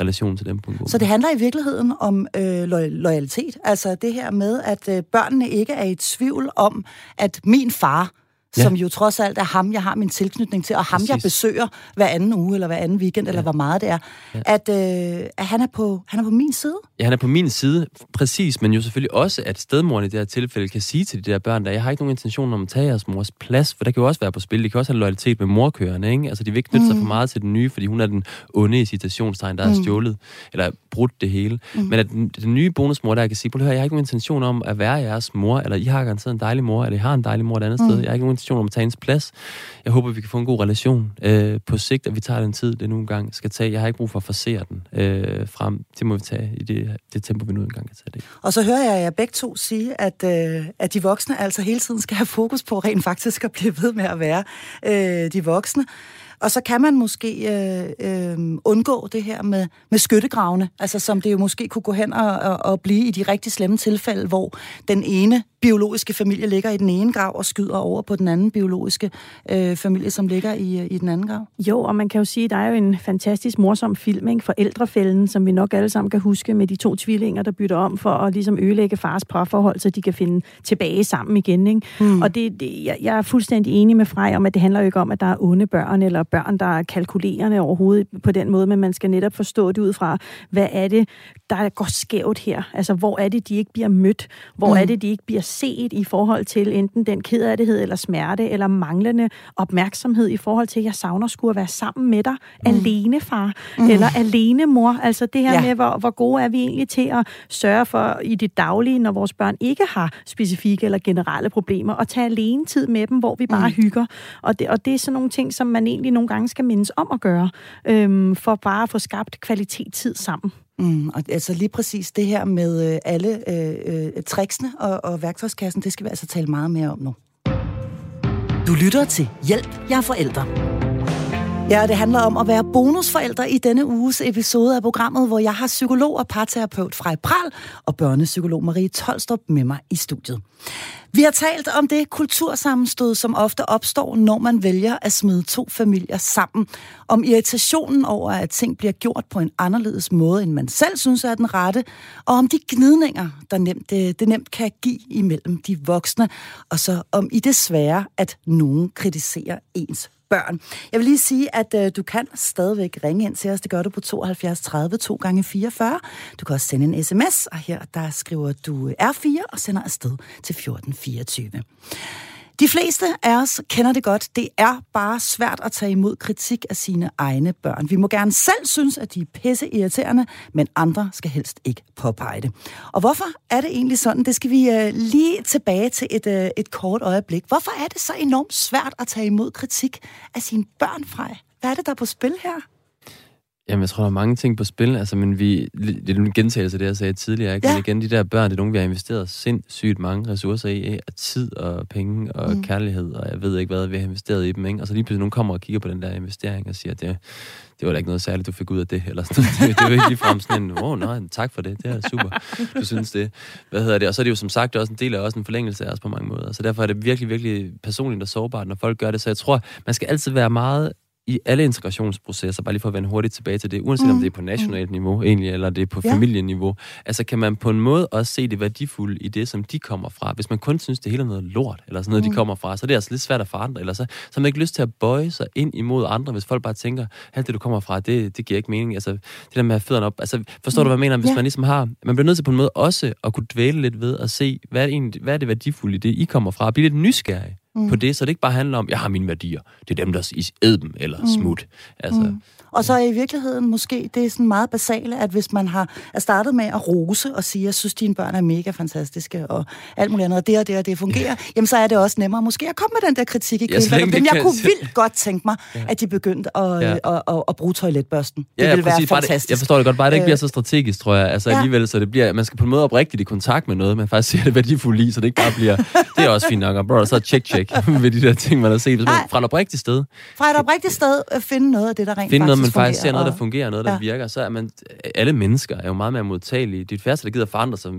relationen til dem på en god Så det handler i virkeligheden om øh, lo- loyalitet, altså det her med, at øh, børnene ikke er i tvivl om, at min far ja. som jo trods alt er ham, jeg har min tilknytning til, og ham, Præcis. jeg besøger hver anden uge, eller hver anden weekend, ja. eller hvor meget det er, ja. at, øh, at han, er på, han er på min side. Ja, han er på min side, præcis, men jo selvfølgelig også, at stedmoren i det her tilfælde kan sige til de der børn, der jeg har ikke nogen intention om at tage jeres mors plads, for der kan jo også være på spil, de kan også have loyalitet med morkørende, ikke? Altså, de vil ikke knytte mm. sig for meget til den nye, fordi hun er den onde i citationstegn, der mm. er stjålet, eller brudt det hele. Mm. Men at den, den nye bonusmor, der kan sige, på det her, jeg har ikke nogen intention om at være jeres mor, eller I har garanteret en dejlig mor, eller I har en dejlig mor et andet mm. sted. Jeg har ikke nogen intention om at tage hendes plads. Jeg håber, vi kan få en god relation øh, på sigt, og vi tager den tid, det nu engang skal tage. Jeg har ikke brug for at forsere den øh, frem. Det må vi tage i det, det tempo, vi nu engang kan tage det. Og så hører jeg jer begge to sige, at, øh, at de voksne altså hele tiden skal have fokus på rent faktisk at blive ved med at være øh, de voksne. Og så kan man måske øh, øh, undgå det her med, med skyttegravene, altså som det jo måske kunne gå hen og, og, og blive i de rigtig slemme tilfælde, hvor den ene biologiske familie ligger i den ene grav og skyder over på den anden biologiske øh, familie, som ligger i, i den anden grav. Jo, og man kan jo sige, at der er jo en fantastisk morsom film, ikke? Forældrefælden, som vi nok alle sammen kan huske, med de to tvillinger, der bytter om for at ligesom ødelægge fars parforhold, så de kan finde tilbage sammen igen. Ikke? Mm. Og det, det, jeg, jeg er fuldstændig enig med Frej om, at det handler jo ikke om, at der er onde børn, eller børn, der er kalkulerende overhovedet på den måde, men man skal netop forstå det ud fra, hvad er det, der går skævt her? Altså, hvor er det, de ikke bliver mødt? Hvor mm. er det, de ikke bliver set i forhold til enten den kedattighed eller smerte, eller manglende opmærksomhed i forhold til, at jeg savner skulle at være sammen med dig, mm. alene far, mm. eller alene mor. Altså det her ja. med, hvor, hvor gode er vi egentlig til at sørge for i det daglige, når vores børn ikke har specifikke eller generelle problemer, og tage alene tid med dem, hvor vi bare mm. hygger. Og det, og det er sådan nogle ting, som man egentlig nogle gange skal mindes om at gøre, øhm, for bare at få skabt kvalitetstid sammen. Mm, og altså lige præcis det her med øh, alle øh, øh, tricksene og, og værktøjskassen, det skal vi altså tale meget mere om nu. Du lytter til Hjælp, jeg er forældre. Ja, det handler om at være bonusforældre i denne uges episode af programmet, hvor jeg har psykolog og parterapeut Frej Pral og børnepsykolog Marie Tolstrup med mig i studiet. Vi har talt om det kultursammenstød, som ofte opstår, når man vælger at smide to familier sammen. Om irritationen over, at ting bliver gjort på en anderledes måde, end man selv synes er den rette. Og om de gnidninger, der nemt, det, det nemt kan give imellem de voksne. Og så om i det svære, at nogen kritiserer ens børn. Jeg vil lige sige, at øh, du kan stadigvæk ringe ind til os. Det gør du på 72 30 2 gange 44. Du kan også sende en sms, og her der skriver du øh, R4 og sender afsted til 1424. De fleste af os kender det godt. Det er bare svært at tage imod kritik af sine egne børn. Vi må gerne selv synes, at de er pisse irriterende, men andre skal helst ikke påpege det. Og hvorfor er det egentlig sådan? Det skal vi øh, lige tilbage til et, øh, et kort øjeblik. Hvorfor er det så enormt svært at tage imod kritik af sine børn fra? Hvad er det, der er på spil her? Jamen, jeg tror, der er mange ting på spil. Altså, men vi, det er en gentagelse af det, jeg sagde tidligere. Ikke? Ja. Men igen, de der børn, det er nogen, vi har investeret sindssygt mange ressourcer i. Af tid og penge og mm. kærlighed, og jeg ved ikke hvad, vi har investeret i dem. Ikke? Og så lige pludselig nogen kommer og kigger på den der investering og siger, at det, det var da ikke noget særligt, du fik ud af det. Eller sådan. Det, det var ikke ligefrem sådan en, åh oh, nej, tak for det, det er super, du synes det. Hvad hedder det? Og så er det jo som sagt også en del af også en forlængelse af os på mange måder. Så derfor er det virkelig, virkelig personligt og sårbart, når folk gør det. Så jeg tror, man skal altid være meget i alle integrationsprocesser, bare lige for at vende hurtigt tilbage til det, uanset mm. om det er på nationalt niveau egentlig, eller det er på ja. familieniveau, altså kan man på en måde også se det værdifulde i det, som de kommer fra. Hvis man kun synes, det hele er noget lort, eller sådan noget, mm. de kommer fra, så er det altså lidt svært at forandre, eller så, så har man ikke lyst til at bøje sig ind imod andre, hvis folk bare tænker, alt det, du kommer fra, det, det giver ikke mening. Altså, det der med at have fødderne op, altså, forstår mm. du, hvad jeg mener? Hvis ja. man ligesom har, man bliver nødt til på en måde også at kunne dvæle lidt ved at se, hvad er det, egentlig, hvad er det værdifulde i det, I kommer fra, og blive lidt nysgerrig mm. på det, så det ikke bare handler om, jeg har mine værdier, det er dem, der æd dem, eller mm. smut. Altså, mm. Og så i virkeligheden måske, det er sådan meget basale, at hvis man har er startet med at rose og sige, jeg synes, dine børn er mega fantastiske, og alt muligt andet, og det og det og det fungerer, ja. jamen så er det også nemmere måske at komme med den der kritik i ja, dem. Jeg kunne vildt godt tænke mig, ja. at de begyndte at, ja. at, at, at, bruge toiletbørsten. Det ja, ville præcis, være fantastisk. Det, jeg forstår det godt, bare det ikke bliver så strategisk, tror jeg. Altså ja. alligevel, så det bliver, man skal på en måde oprigtigt i kontakt med noget, man faktisk siger det værdifuldt i, så det ikke bare bliver, det er også fint nok, og bro, så check-check ved de der ting, man har set. Man, fra et oprigtigt sted. Fra et oprigtigt sted, finde noget af det, der rent finde noget, man faktisk ser noget, der fungerer, noget, der ja. virker, så er man, alle mennesker er jo meget mere modtagelige. Det er færreste, der gider forandre sig,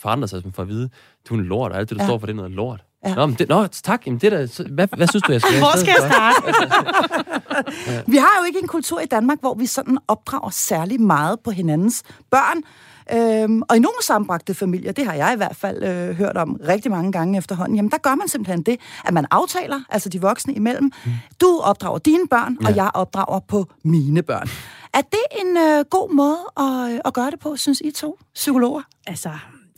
forandre sig for at vide, du er en lort, og alt det, du ja. står for, det er noget lort. Ja. Nå, men det, nå, tak. Jamen, det der, hvad, hvad synes du, jeg skal Hvor skal jeg starte? vi har jo ikke en kultur i Danmark, hvor vi sådan opdrager særlig meget på hinandens børn. Øhm, og i nogle sammenbragte familier, det har jeg i hvert fald øh, hørt om rigtig mange gange efterhånden, jamen der gør man simpelthen det, at man aftaler, altså de voksne imellem, mm. du opdrager dine børn, ja. og jeg opdrager på mine børn. Er det en øh, god måde at, at gøre det på, synes I to psykologer? Altså,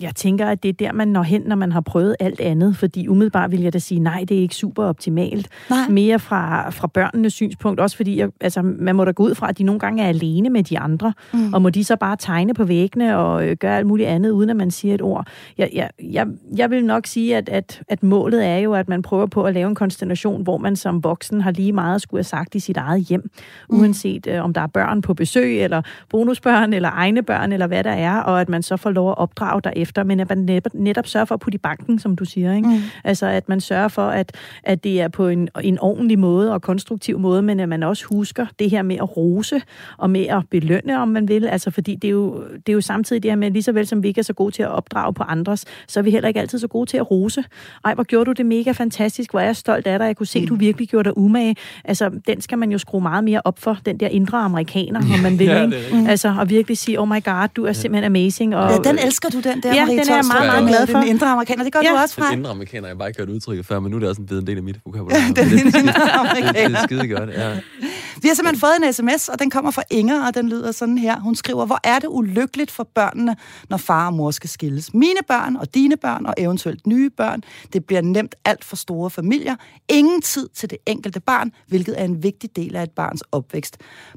jeg tænker, at det er der, man når hen, når man har prøvet alt andet, fordi umiddelbart vil jeg da sige, nej, det er ikke super optimalt. Nej. Mere fra, fra børnenes synspunkt, også fordi jeg, altså, man må da gå ud fra, at de nogle gange er alene med de andre, mm. og må de så bare tegne på væggene og øh, gøre alt muligt andet, uden at man siger et ord. Jeg, jeg, jeg, jeg vil nok sige, at, at, at målet er jo, at man prøver på at lave en konstellation, hvor man som voksen har lige meget at skulle have sagt i sit eget hjem, mm. uanset øh, om der er børn på besøg, eller bonusbørn, eller egne børn, eller hvad der er, og at man så får lov at opdrage derefter efter, men at man netop, netop sørger for at putte i banken, som du siger. Ikke? Mm. Altså, at man sørger for, at, at det er på en, en ordentlig måde og konstruktiv måde, men at man også husker det her med at rose og med at belønne, om man vil. Altså, fordi det er, jo, det er jo samtidig det her med, lige så vel som vi ikke er så gode til at opdrage på andres, så er vi heller ikke altid så gode til at rose. Ej, hvor gjorde du det mega fantastisk, hvor er jeg stolt af dig, jeg kunne se, mm. du virkelig gjorde dig umage. Altså, den skal man jo skrue meget mere op for, den der indre amerikaner, om man vil. ja, ikke? Altså, og virkelig sige, oh my god, du er simpelthen amazing. Og, ja, den elsker du, den der Ja, den er jeg meget, meget glad for. Den indre amerikaner, det gør ja. du også fra. Den indre amerikaner, jeg har bare ikke hørt udtrykket før, men nu er det også en del af mit vokabular. den indre amerikaner. Det, det er skide godt, ja. Vi har simpelthen fået en sms, og den kommer fra Inger, og den lyder sådan her. Hun skriver, hvor er det ulykkeligt for børnene, når far og mor skal skilles. Mine børn og dine børn og eventuelt nye børn. Det bliver nemt alt for store familier. Ingen tid til det enkelte barn, hvilket er en vigtig del af et barns opvækst.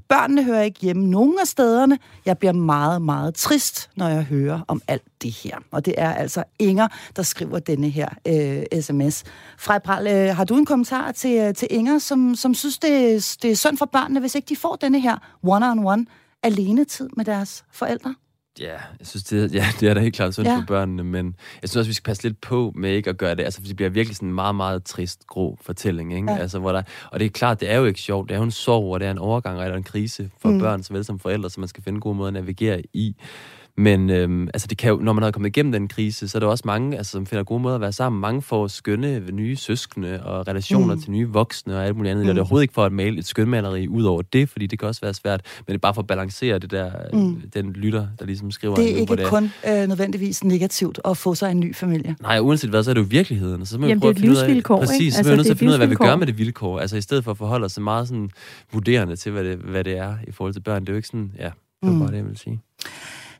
Børnene hører ikke hjemme nogen af stederne. Jeg bliver meget, meget trist, når jeg hører om alt det her. Og det er altså Inger, der skriver denne her øh, sms. Frej øh, har du en kommentar til, øh, til Inger, som, som synes, det, det er synd for børnene, hvis ikke de får denne her one-on-one alene-tid med deres forældre? Ja, jeg synes, det, ja, det er da helt klart synd ja. for børnene, men jeg synes også, vi skal passe lidt på med ikke at gøre det, altså, for det bliver virkelig sådan en meget, meget trist, grå fortælling, ikke? Ja. Altså, hvor der, og det er klart, det er jo ikke sjovt, det er jo en sorg, og det er en overgang, eller en krise for mm. børn, såvel som forældre, så man skal finde gode måder at navigere i. Men øhm, altså det kan jo, når man har kommet igennem den krise, så er der også mange, altså, som finder gode måder at være sammen. Mange får skønne nye søskende og relationer mm. til nye voksne og alt muligt andet. Mm. Det er overhovedet ikke for at male et skønmaleri ud over det, fordi det kan også være svært, men det er bare for at balancere det der, mm. den lytter, der ligesom skriver. Det er ikke det kun øh, nødvendigvis negativt at få sig en ny familie. Nej, uanset hvad, så er det jo virkeligheden. Så må Jamen, det er et livsvilkår, Præcis, ikke? så altså, vi nødt til at finde ud af, hvad vi gør med det vilkår. Altså i stedet for at forholde os meget sådan vurderende til, hvad det, hvad det er i forhold til børn. Det er jo ikke sådan, ja, det var mm. bare det, jeg vil sige.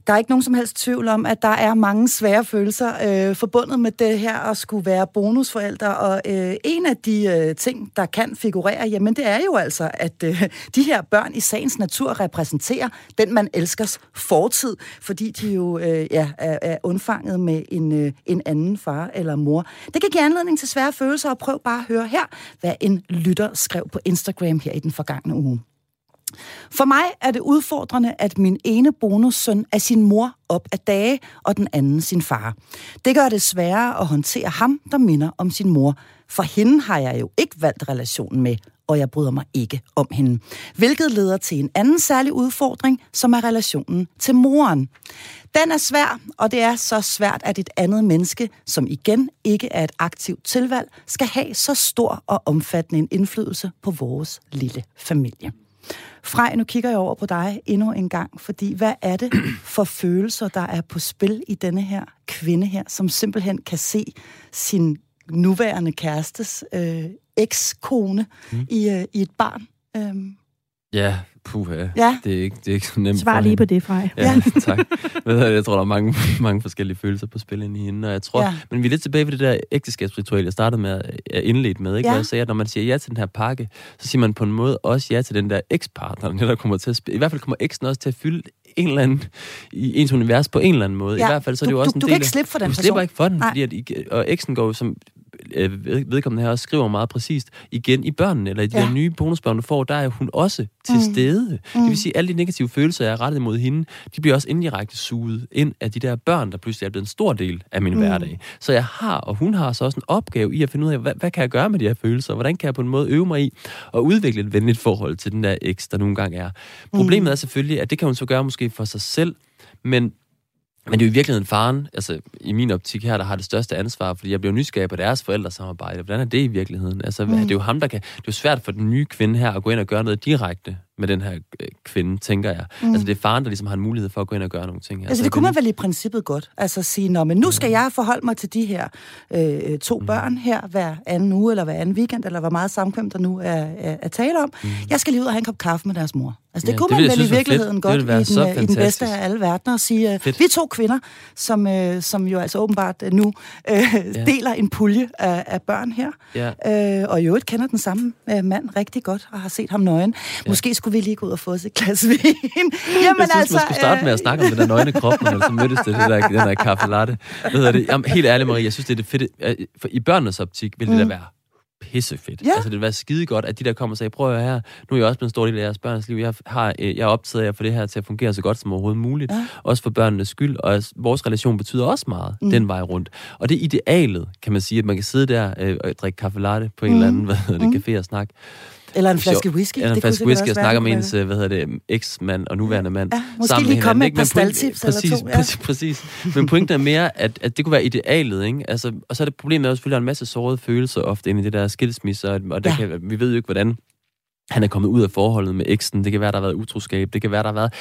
Der er ikke nogen som helst tvivl om, at der er mange svære følelser øh, forbundet med det her at skulle være bonusforældre. Og øh, en af de øh, ting, der kan figurere, jamen det er jo altså, at øh, de her børn i sagens natur repræsenterer den, man elskers fortid, fordi de jo øh, ja, er, er undfanget med en, øh, en anden far eller mor. Det kan give anledning til svære følelser, og prøv bare at høre her, hvad en lytter skrev på Instagram her i den forgangne uge. For mig er det udfordrende, at min ene bonussøn er sin mor op af dage, og den anden sin far. Det gør det sværere at håndtere ham, der minder om sin mor. For hende har jeg jo ikke valgt relationen med, og jeg bryder mig ikke om hende. Hvilket leder til en anden særlig udfordring, som er relationen til moren. Den er svær, og det er så svært, at et andet menneske, som igen ikke er et aktivt tilvalg, skal have så stor og omfattende en indflydelse på vores lille familie. Frej, nu kigger jeg over på dig endnu en gang, fordi hvad er det for følelser, der er på spil i denne her kvinde her, som simpelthen kan se sin nuværende kærestes øh, ekskone mm. i, øh, i et barn? Øhm. Ja, puha. Ja. Det, er ikke, det er ikke så nemt Svar lige på det, Frej. Ja, tak. Jeg tror, der er mange, mange forskellige følelser på spil inde i hende, og jeg tror, Ja. men vi er lidt tilbage ved det der ægteskabsritual, jeg startede med at indlede med, ikke? Ja. Hvor jeg sagde, at når man siger ja til den her pakke, så siger man på en måde også ja til den der ekspartner, den der kommer til at spille. I hvert fald kommer eksen også til at fylde en eller anden, i ens univers på en eller anden måde. Ja. I hvert fald så er det Du- jo også du- en du del kan ikke slippe for den Du person. slipper ikke for den, Nej. fordi at, I- og eksen går jo som vedkommende her også skriver meget præcist, igen i børnene, eller i de Ja. der nye bonusbørn, du får, der er hun også til Mm. mm. stede. Det vil sige, at alle de negative følelser, jeg er rettet mod hende, de bliver også indirekte suget ind af de der børn, der pludselig er blevet en stor del af min Mm. mm. hverdag. Så jeg har, og hun har så også en opgave i at finde ud af, hvad, hvad kan jeg gøre med de her følelser? Hvordan kan jeg på en måde øve mig i at udvikle et venligt forhold til den der eks, der nogle gange er? Problemet Mm. er selvfølgelig, at det kan hun så gøre måske for sig selv, men men det er jo i virkeligheden faren, altså i min optik her, der har det største ansvar, fordi jeg bliver nysgerrig på deres forældresamarbejde. Hvordan er det i virkeligheden? Altså, Mm. det er jo ham, der kan... Det er jo svært for den nye kvinde her at gå ind og gøre noget direkte med den her øh, kvinde, tænker jeg. Mm. Mm. Altså, det er faren, der ligesom har en mulighed for at gå ind og gøre nogle ting her. Altså, Så det kunne man vel i princippet godt. Altså sige, Nå, men nu skal jeg forholde mig til de her øh, to Mm. børn her hver anden uge, eller hver anden weekend, eller hvor meget samkvem der nu er, er, er tale om. Jeg skal lige ud og have en kop kaffe med deres mor. Altså, det Mm. Ja, kunne det man vel i synes virkeligheden godt i den, øh, i den bedste af alle verdener og sige, øh, Fedt. vi to kvinder, som, øh, som jo altså åbenbart øh, nu øh, deler en pulje af, af børn her, Ja. øh, og i øvrigt kender den samme øh, mand rigtig godt, og har set ham nøgen. Måske skulle vi lige gå ud og få os et glas vin. Jamen, jeg synes, altså, man skulle starte med at snakke om den der nøgne krop, når man så mødtes det, det der, den der kaffe latte. Hvad det? Jamen, helt ærligt, Marie, jeg synes, det er det fedte. øh, For I børnenes optik vil det Mm. da være pissefedt. Ja. Altså, det vil være skide godt, at de der kommer og siger, prøv at her, nu er jeg også blevet en stor del af jeres børns liv. Jeg, har, øh, jeg er optaget af at få det her til at fungere så godt som overhovedet muligt. Ja. Også for børnenes skyld, og vores relation betyder også meget Mm. den vej rundt. Og det er idealet, kan man sige, at man kan sidde der øh, og drikke kaffe latte på en Mm. eller anden, hvad Mm. café og snakke. Eller en flaske whisky. Eller en Det flaske whisky og være, snakke om det kunne ens, øh, hvad hedder det, eks-mand og nuværende mand. Ja, måske sammen lige komme med et par staldtips eller præcis, to, ja. Præcis, præcis. Men pointen er mere, at, at det kunne være idealet, ikke? Altså, og så er det problemet selvfølgelig, at der er en masse sårede følelser ofte inde i det der skilsmisse, og, og der Ja. kan, vi ved jo ikke, hvordan han er kommet ud af forholdet med eksen. Det kan være, der har været utroskab. Det kan være, der har været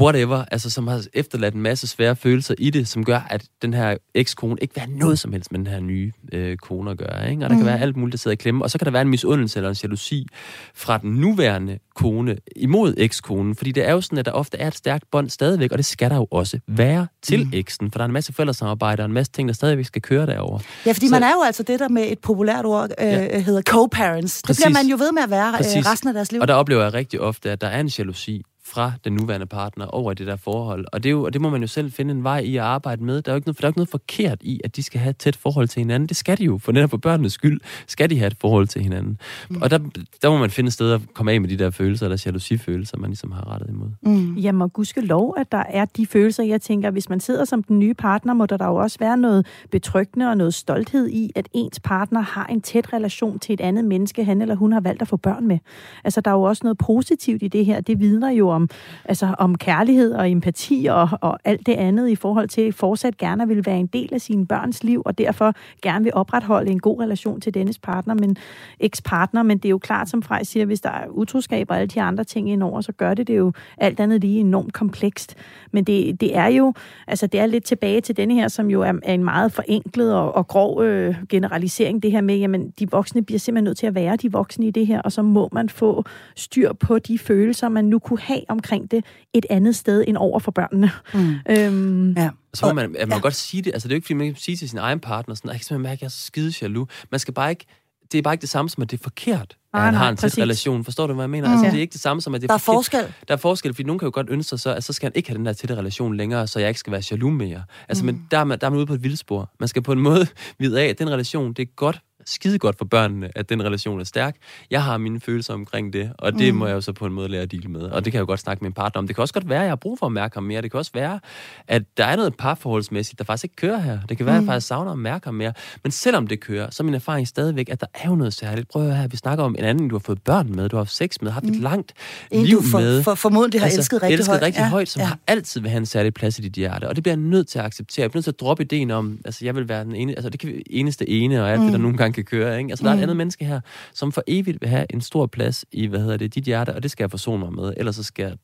whatever, altså som har efterladt en masse svære følelser i det, som gør, at den her ekskone ikke vil have noget som helst med den her nye øh, kone at gøre. Ikke? Og der Mm. kan være alt muligt, der sidder i klemme. Og så kan der være en misundelse eller en jalousi fra den nuværende kone imod ekskonen. Fordi det er jo sådan, at der ofte er et stærkt bånd stadigvæk, og det skal der jo også være til Mm. eksen. For der er en masse forældresamarbejde og en masse ting, der stadigvæk skal køre derover. Ja, fordi Så- man er jo altså det, der med et populært ord øh, Ja. hedder co-parents. Det Præcis. bliver man jo ved med at være øh, resten af deres liv. Og der oplever jeg rigtig ofte, at der er en jalousi fra den nuværende partner over i det der forhold. Og det, er jo, og det må man jo selv finde en vej i at arbejde med. Der er jo ikke noget, for der er ikke noget forkert i, at de skal have et tæt forhold til hinanden. Det skal de jo, for netop for børnenes skyld skal de have et forhold til hinanden. Mm. Og der, der må man finde et sted at komme af med de der følelser, eller jalousifølelser, man ligesom har rettet imod. Mm. Jamen, og gudske lov, at der er de følelser, jeg tænker, hvis man sidder som den nye partner, må der, der jo også være noget betryggende og noget stolthed i, at ens partner har en tæt relation til et andet menneske, han eller hun har valgt at få børn med. Altså, der er jo også noget positivt i det her. Det vidner jo om, altså, om kærlighed og empati og, og alt det andet i forhold til fortsat gerne vil være en del af sine børns liv, og derfor gerne vil opretholde en god relation til dennes partner, men ekspartner, Men det er jo klart, som Frej siger, hvis der er utroskab og alle de andre ting indover, så gør det det jo alt andet lige enormt komplekst. Men det, det er jo, altså det er lidt tilbage til denne her, som jo er, er en meget forenklet og, og grov øh, generalisering, det her med, jamen de voksne bliver simpelthen nødt til at være de voksne i det her, og så må man få styr på de følelser, man nu kunne have omkring det et andet sted end over for børnene. Mm. Øhm, Ja. Så må man, at man ja. godt sige det. Altså, det er jo ikke, fordi man kan sige til sin egen partner, sådan, jeg kan simpelthen mærke, at jeg er så skide jaloux. Man skal bare ikke, det er bare ikke det samme som, at det er forkert, at Nej, han nej, har en tæt relation. Forstår du, hvad jeg mener? Mm. Altså, det er ikke det samme som, at det er Der er forkert. forskel. Der er forskel, fordi nogen kan jo godt ønske sig så, at så skal han ikke have den der tætte relation længere, så jeg ikke skal være jaloux mere. Altså, mm. men der er, man, der er man ude på et vildspor. Man skal på en måde vide af, at den relation, det er godt, skide godt for børnene, at den relation er stærk. Jeg har mine følelser omkring det, og det Mm. mm. må jeg jo så på en måde lære at deale med. Og det kan jeg jo godt snakke med min partner om. Det kan også godt være, at jeg har brug for at mærke ham mere. Det kan også være, at der er noget parforholdsmæssigt, der faktisk ikke kører her. Det kan være, at Mm. jeg faktisk savner at mærke ham mere. Men selvom det kører, så er min erfaring stadigvæk, at der er jo noget særligt. Prøv at høre her, vi snakker om en anden, du har fået børn med, du har haft sex med, haft et langt Mm. En, liv du for, med. for, formodentlig har elsket rigtig elsket højt. rigtig ja. højt, som ja. har altid vil have en særlig plads i dit hjerte. Og det bliver jeg nødt til at acceptere. Jeg bliver nødt til at droppe ideen om, altså jeg vil være den ene, altså det kan vi, eneste ene, og alt mm. det, der nogle gange kan køre. Ikke? Altså der er Mm. et andet menneske her, som for evigt vil have en stor plads i, hvad hedder det, dit hjerte, og det skal jeg forsone mig med. Ellers så skal jeg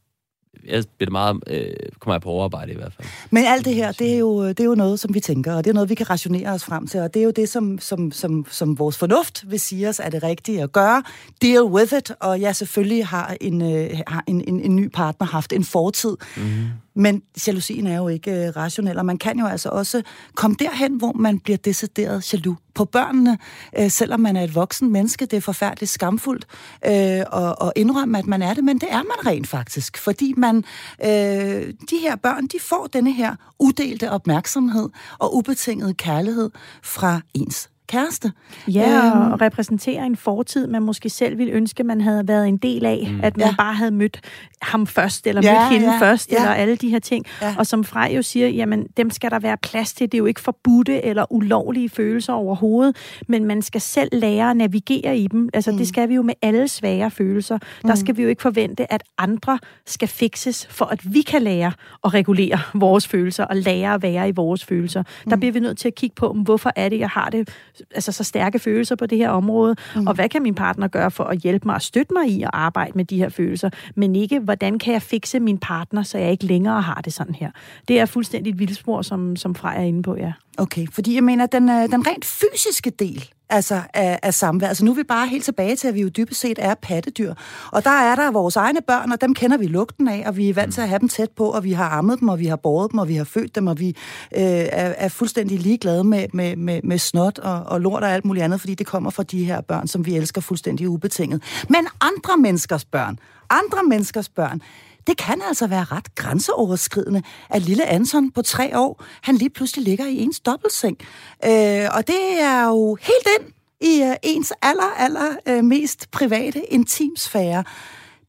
jeg bliver meget, øh, kommer jeg på overarbejde i hvert fald. Men alt det her, det er, jo, det er jo noget, som vi tænker, og det er noget, vi kan rationere os frem til, og det er jo det, som, som, som, som vores fornuft vil sige os, er det rigtige at gøre. Deal with it, og ja, selvfølgelig har en, øh, har en, en, en ny partner haft en fortid, mm-hmm. Men jalousien er jo ikke øh, rationel, og man kan jo altså også komme derhen, hvor man bliver decideret jaloux på børnene, øh, selvom man er et voksen menneske. Det er forfærdeligt skamfuldt øh, at, at indrømme, at man er det, men det er man rent faktisk, fordi man, øh, de her børn, de får denne her udelte opmærksomhed og ubetinget kærlighed fra ens kæreste. Ja, øhm. og repræsentere en fortid, man måske selv ville ønske, man havde været en del af. Mm. At man ja. bare havde mødt ham først, eller ja, mødt hende ja, først, ja. eller alle de her ting. Ja. Og som Frej jo siger, jamen dem skal der være plads til. Det er jo ikke forbudte eller ulovlige følelser overhovedet, men man skal selv lære at navigere i dem. Altså mm. det skal vi jo med alle svære følelser. Der mm. skal vi jo ikke forvente, at andre skal fikses, for at vi kan lære at regulere vores følelser, og lære at være i vores følelser. Mm. Der bliver vi nødt til at kigge på, hvorfor er det, jeg har det altså, så stærke følelser på det her område, mm. og hvad kan min partner gøre for at hjælpe mig og støtte mig i at arbejde med de her følelser, men ikke, hvordan kan jeg fikse min partner, så jeg ikke længere har det sådan her. Det er fuldstændig et vildspor, som, som Freja er inde på, ja. Okay, fordi jeg mener, den, øh, den rent fysiske del altså af, af samvær. Altså nu er vi bare helt tilbage til, at vi jo dybest set er pattedyr. Og der er der vores egne børn, og dem kender vi lugten af, og vi er vant til at have dem tæt på, og vi har ammet dem, og vi har båret dem, og vi har født dem, og vi øh, er, er fuldstændig ligeglade med, med, med, med snot og, og lort og alt muligt andet, fordi det kommer fra de her børn, som vi elsker fuldstændig ubetinget. Men andre menneskers børn, andre menneskers børn, det kan altså være ret grænseoverskridende, at lille Anton på tre år, han lige pludselig ligger i ens dobbeltseng. Øh, og det er jo helt ind i øh, ens aller, aller øh, mest private intimsfære.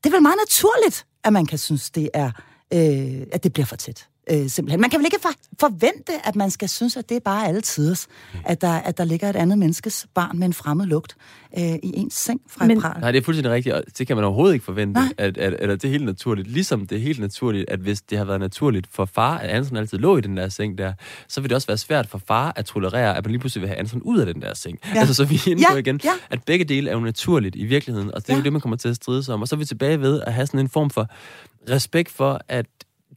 Det er vel meget naturligt, at man kan synes, det er, øh, at det bliver for tæt. Øh, simpelthen. Man kan vel ikke for, forvente, at man skal synes, at det er bare alle tiders, at der, at der ligger et andet menneskes barn med en fremmed lugt øh, i ens seng fra Men, et pral. Nej, det er fuldstændig rigtigt, og det kan man overhovedet ikke forvente, at, at, at, at det er helt naturligt. Ligesom det er helt naturligt, at hvis det har været naturligt for far, at Anton altid lå i den der seng der, så vil det også være svært for far at tolerere, at man lige pludselig vil have Anton ud af den der seng. Ja. Altså, så vi er inde ja, på igen, ja. at begge dele er jo naturligt i virkeligheden, og det er ja. jo det, man kommer til at stride sig om. Og så er vi tilbage ved at have sådan en form for respekt for, at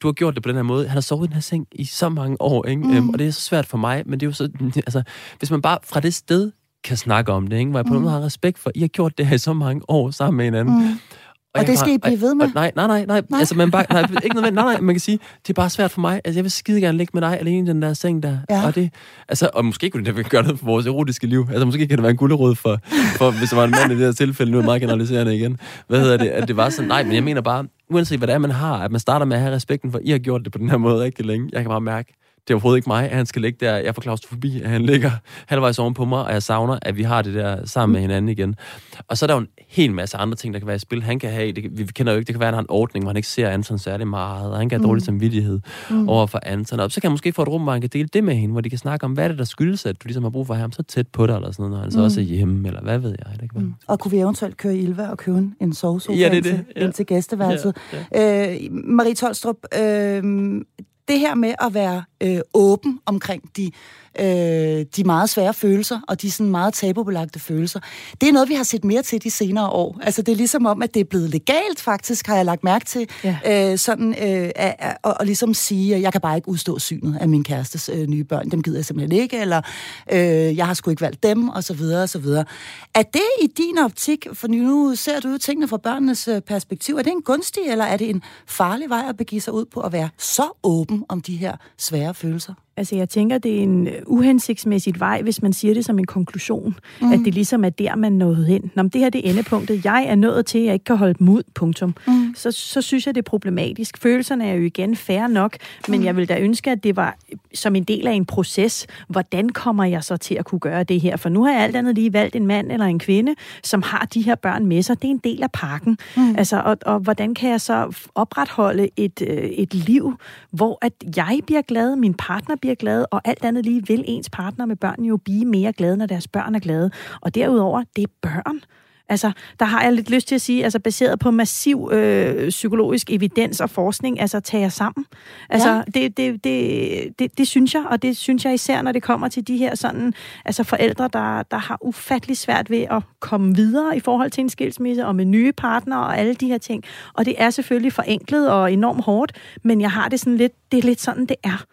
du har gjort det på den her måde. Han har sovet i den her seng i så mange år, ikke? Mm. Øhm, og det er så svært for mig, men det er jo så... Altså, hvis man bare fra det sted kan snakke om det, ikke? hvor jeg på mm. noget har respekt for, I har gjort det her i så mange år sammen med hinanden. Mm. Og, og det skal I blive ved med? Og, nej, nej, nej, nej, nej. Altså, man bare, nej, ikke noget nej, nej, man kan sige, det er bare svært for mig. Altså, jeg vil skide gerne ligge med dig alene i den der seng der. Ja. Og, det, altså, og måske kunne det gøre noget for vores erotiske liv. Altså, måske kan det være en gulderod for, for hvis der var en mand i det her tilfælde, nu er meget generaliserende igen. Hvad hedder det? At det var sådan, nej, men jeg mener bare, uanset hvad det er, man har, at man starter med at have respekten for, I har gjort det på den her måde rigtig længe. Jeg kan bare mærke, det er overhovedet ikke mig, at han skal ligge der. Jeg får klaustrofobi, at han ligger halvvejs oven på mig, og jeg savner, at vi har det der sammen med hinanden igen. Og så er der jo en hel masse andre ting, der kan være i spil. Han kan have, det, vi kender jo ikke, det kan være, at han har en ordning, hvor han ikke ser Anton særlig meget, og han kan have mm. dårlig samvittighed mm. over for Anton. Og så kan han måske få et rum, hvor han kan dele det med hende, hvor de kan snakke om, hvad er det, der skyldes, at du ligesom har brug for ham så tæt på dig, eller sådan noget, når han mm. så også er hjemme, eller hvad ved jeg. Det kan mm. Og kunne vi eventuelt køre i Ilva og købe en sovesofa ja, det er det. Ind, til, ja. ind til gæsteværelset? Ja, ja. Øh, Marie Tolstrup, øh, det her med at være øh, åben omkring de øh, de meget svære følelser, og de sådan meget tabubelagte følelser. Det er noget, vi har set mere til de senere år. Altså, det er ligesom om, at det er blevet legalt, faktisk, har jeg lagt mærke til. Ja. Øh, sådan, øh, at, at, at, at ligesom sige, at jeg kan bare ikke udstå synet af min kærestes øh, nye børn. Dem gider jeg simpelthen ikke, eller øh, jeg har sgu ikke valgt dem, og så videre, og så videre. Er det i din optik, for nu ser du jo tingene fra børnenes øh, perspektiv, er det en gunstig, eller er det en farlig vej at begive sig ud på at være så åben om de her svære følelser? Altså, jeg tænker, det er en uhensigtsmæssigt vej, hvis man siger det som en konklusion. Mm. At det ligesom er der, man nåede hen. Når det her det er endepunktet. Jeg er nået til, at jeg ikke kan holde dem ud, punktum. Mm. Så, så synes jeg, det er problematisk. Følelserne er jo igen færre nok, men mm. jeg vil da ønske, at det var som en del af en proces. Hvordan kommer jeg så til at kunne gøre det her? For nu har jeg alt andet lige valgt en mand eller en kvinde, som har de her børn med sig. Det er en del af pakken. Mm. Altså, og, og hvordan kan jeg så opretholde et, øh, et liv, hvor at jeg bliver glad, min partner bliver glad, og alt andet lige vil ens partner med børn jo blive mere glade, når deres børn er glade. Og derudover, det er børn. Altså, der har jeg lidt lyst til at sige, altså baseret på massiv øh, psykologisk evidens og forskning, altså tage jer sammen. Altså, ja. det, det, det, det, det synes jeg, og det synes jeg især, når det kommer til de her sådan, altså forældre, der, der har ufattelig svært ved at komme videre i forhold til en skilsmisse, og med nye partnere og alle de her ting. Og det er selvfølgelig forenklet og enormt hårdt, men jeg har det sådan lidt, det er lidt sådan, det er.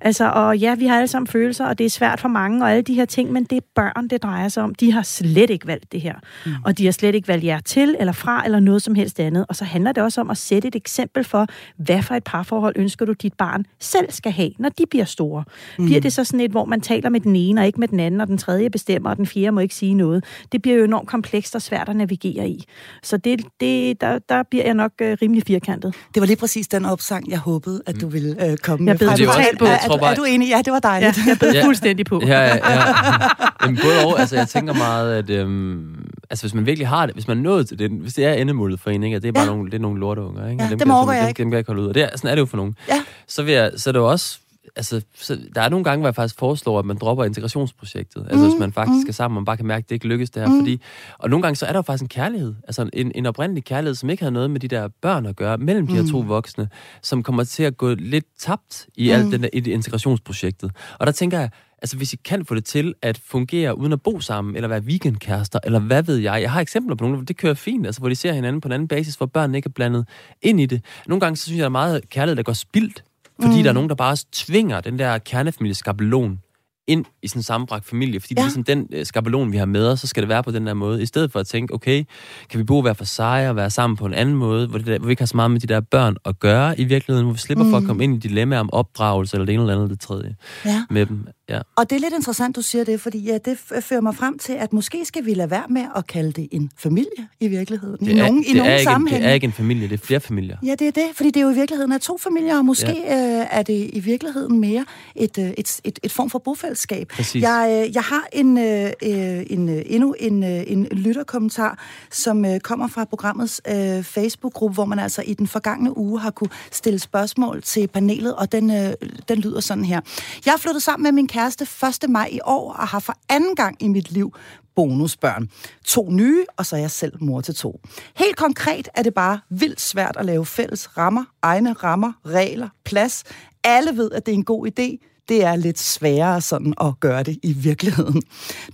Altså, og ja, vi har alle sammen følelser, og det er svært for mange, og alle de her ting, men det er børn, det drejer sig om. De har slet ikke valgt det her. Mm. Og de har slet ikke valgt jer til, eller fra, eller noget som helst andet. Og så handler det også om at sætte et eksempel for, hvad for et parforhold ønsker du, dit barn selv skal have, når de bliver store. Mm. Bliver det så sådan et, hvor man taler med den ene, og ikke med den anden, og den tredje bestemmer, og den fjerde må ikke sige noget. Det bliver jo enormt komplekst og svært at navigere i. Så det, det, der, der bliver jeg nok øh, rimelig firkantet. Det var lige præcis den opsang, jeg håbede, at du ville øh, komme jeg med. Jeg totalt på. Er, er, er, du enig? Ja, det var dejligt. Ja, jeg bed ja. fuldstændig på. Ja, ja, ja. Jamen, både og, altså jeg tænker meget, at øhm, altså, hvis man virkelig har det, hvis man er nået til det, hvis det er endemålet for en, ikke, at det er bare ja. nogle, det er nogle lorteunger, ikke? Ja, dem det må jeg, dem, ikke. Dem, dem kan jeg ikke holde ud. Og det er, sådan er det jo for nogen. Ja. Så, vil jeg, så er det jo også altså, så der er nogle gange, hvor jeg faktisk foreslår, at man dropper integrationsprojektet. Altså, mm, hvis man faktisk mm. er sammen, og man bare kan mærke, at det ikke lykkes det her. Mm. Fordi, og nogle gange, så er der jo faktisk en kærlighed. Altså, en, en oprindelig kærlighed, som ikke har noget med de der børn at gøre, mellem de mm. her to voksne, som kommer til at gå lidt tabt i mm. alt den der, i integrationsprojektet. Og der tænker jeg, altså hvis I kan få det til at fungere uden at bo sammen, eller være weekendkærester, eller hvad ved jeg. Jeg har eksempler på nogle, hvor det kører fint, altså hvor de ser hinanden på en anden basis, hvor børnene ikke er blandet ind i det. Nogle gange, så synes jeg, der er meget kærlighed, der går spildt, fordi mm. der er nogen, der bare tvinger den der kernefamilieskabelon ind i sådan en sammenbragt familie, fordi ja. det er ligesom den øh, skabelon, vi har med os, så skal det være på den der måde, i stedet for at tænke, okay, kan vi bo hver for sig og være sammen på en anden måde, hvor, det der, hvor vi ikke har så meget med de der børn at gøre i virkeligheden, hvor vi slipper mm. for at komme ind i dilemmaer om opdragelse eller det ene eller andet det tredje ja. med dem. Ja. Og det er lidt interessant, du siger det, fordi ja, det fører mig frem til, at måske skal vi lade være med at kalde det en familie i virkeligheden. Det I er, nogen, det i nogen er ikke, sammenhæng. Det er ikke en familie, det er flere familier. Ja, det er det, fordi det er jo i virkeligheden er to familier, og måske ja. øh, er det i virkeligheden mere et, øh, et, et, et form for bofællesskab. Præcis. Jeg, øh, jeg har en, øh, en, øh, endnu en, øh, en lytterkommentar, som øh, kommer fra programmets øh, Facebook-gruppe, hvor man altså i den forgangne uge har kunne stille spørgsmål til panelet, og den, øh, den lyder sådan her. Jeg er flyttet sammen med min kæreste 1. maj i år, og har for anden gang i mit liv bonusbørn. To nye, og så er jeg selv mor til to. Helt konkret er det bare vildt svært at lave fælles rammer, egne rammer, regler, plads. Alle ved, at det er en god idé det er lidt sværere sådan at gøre det i virkeligheden.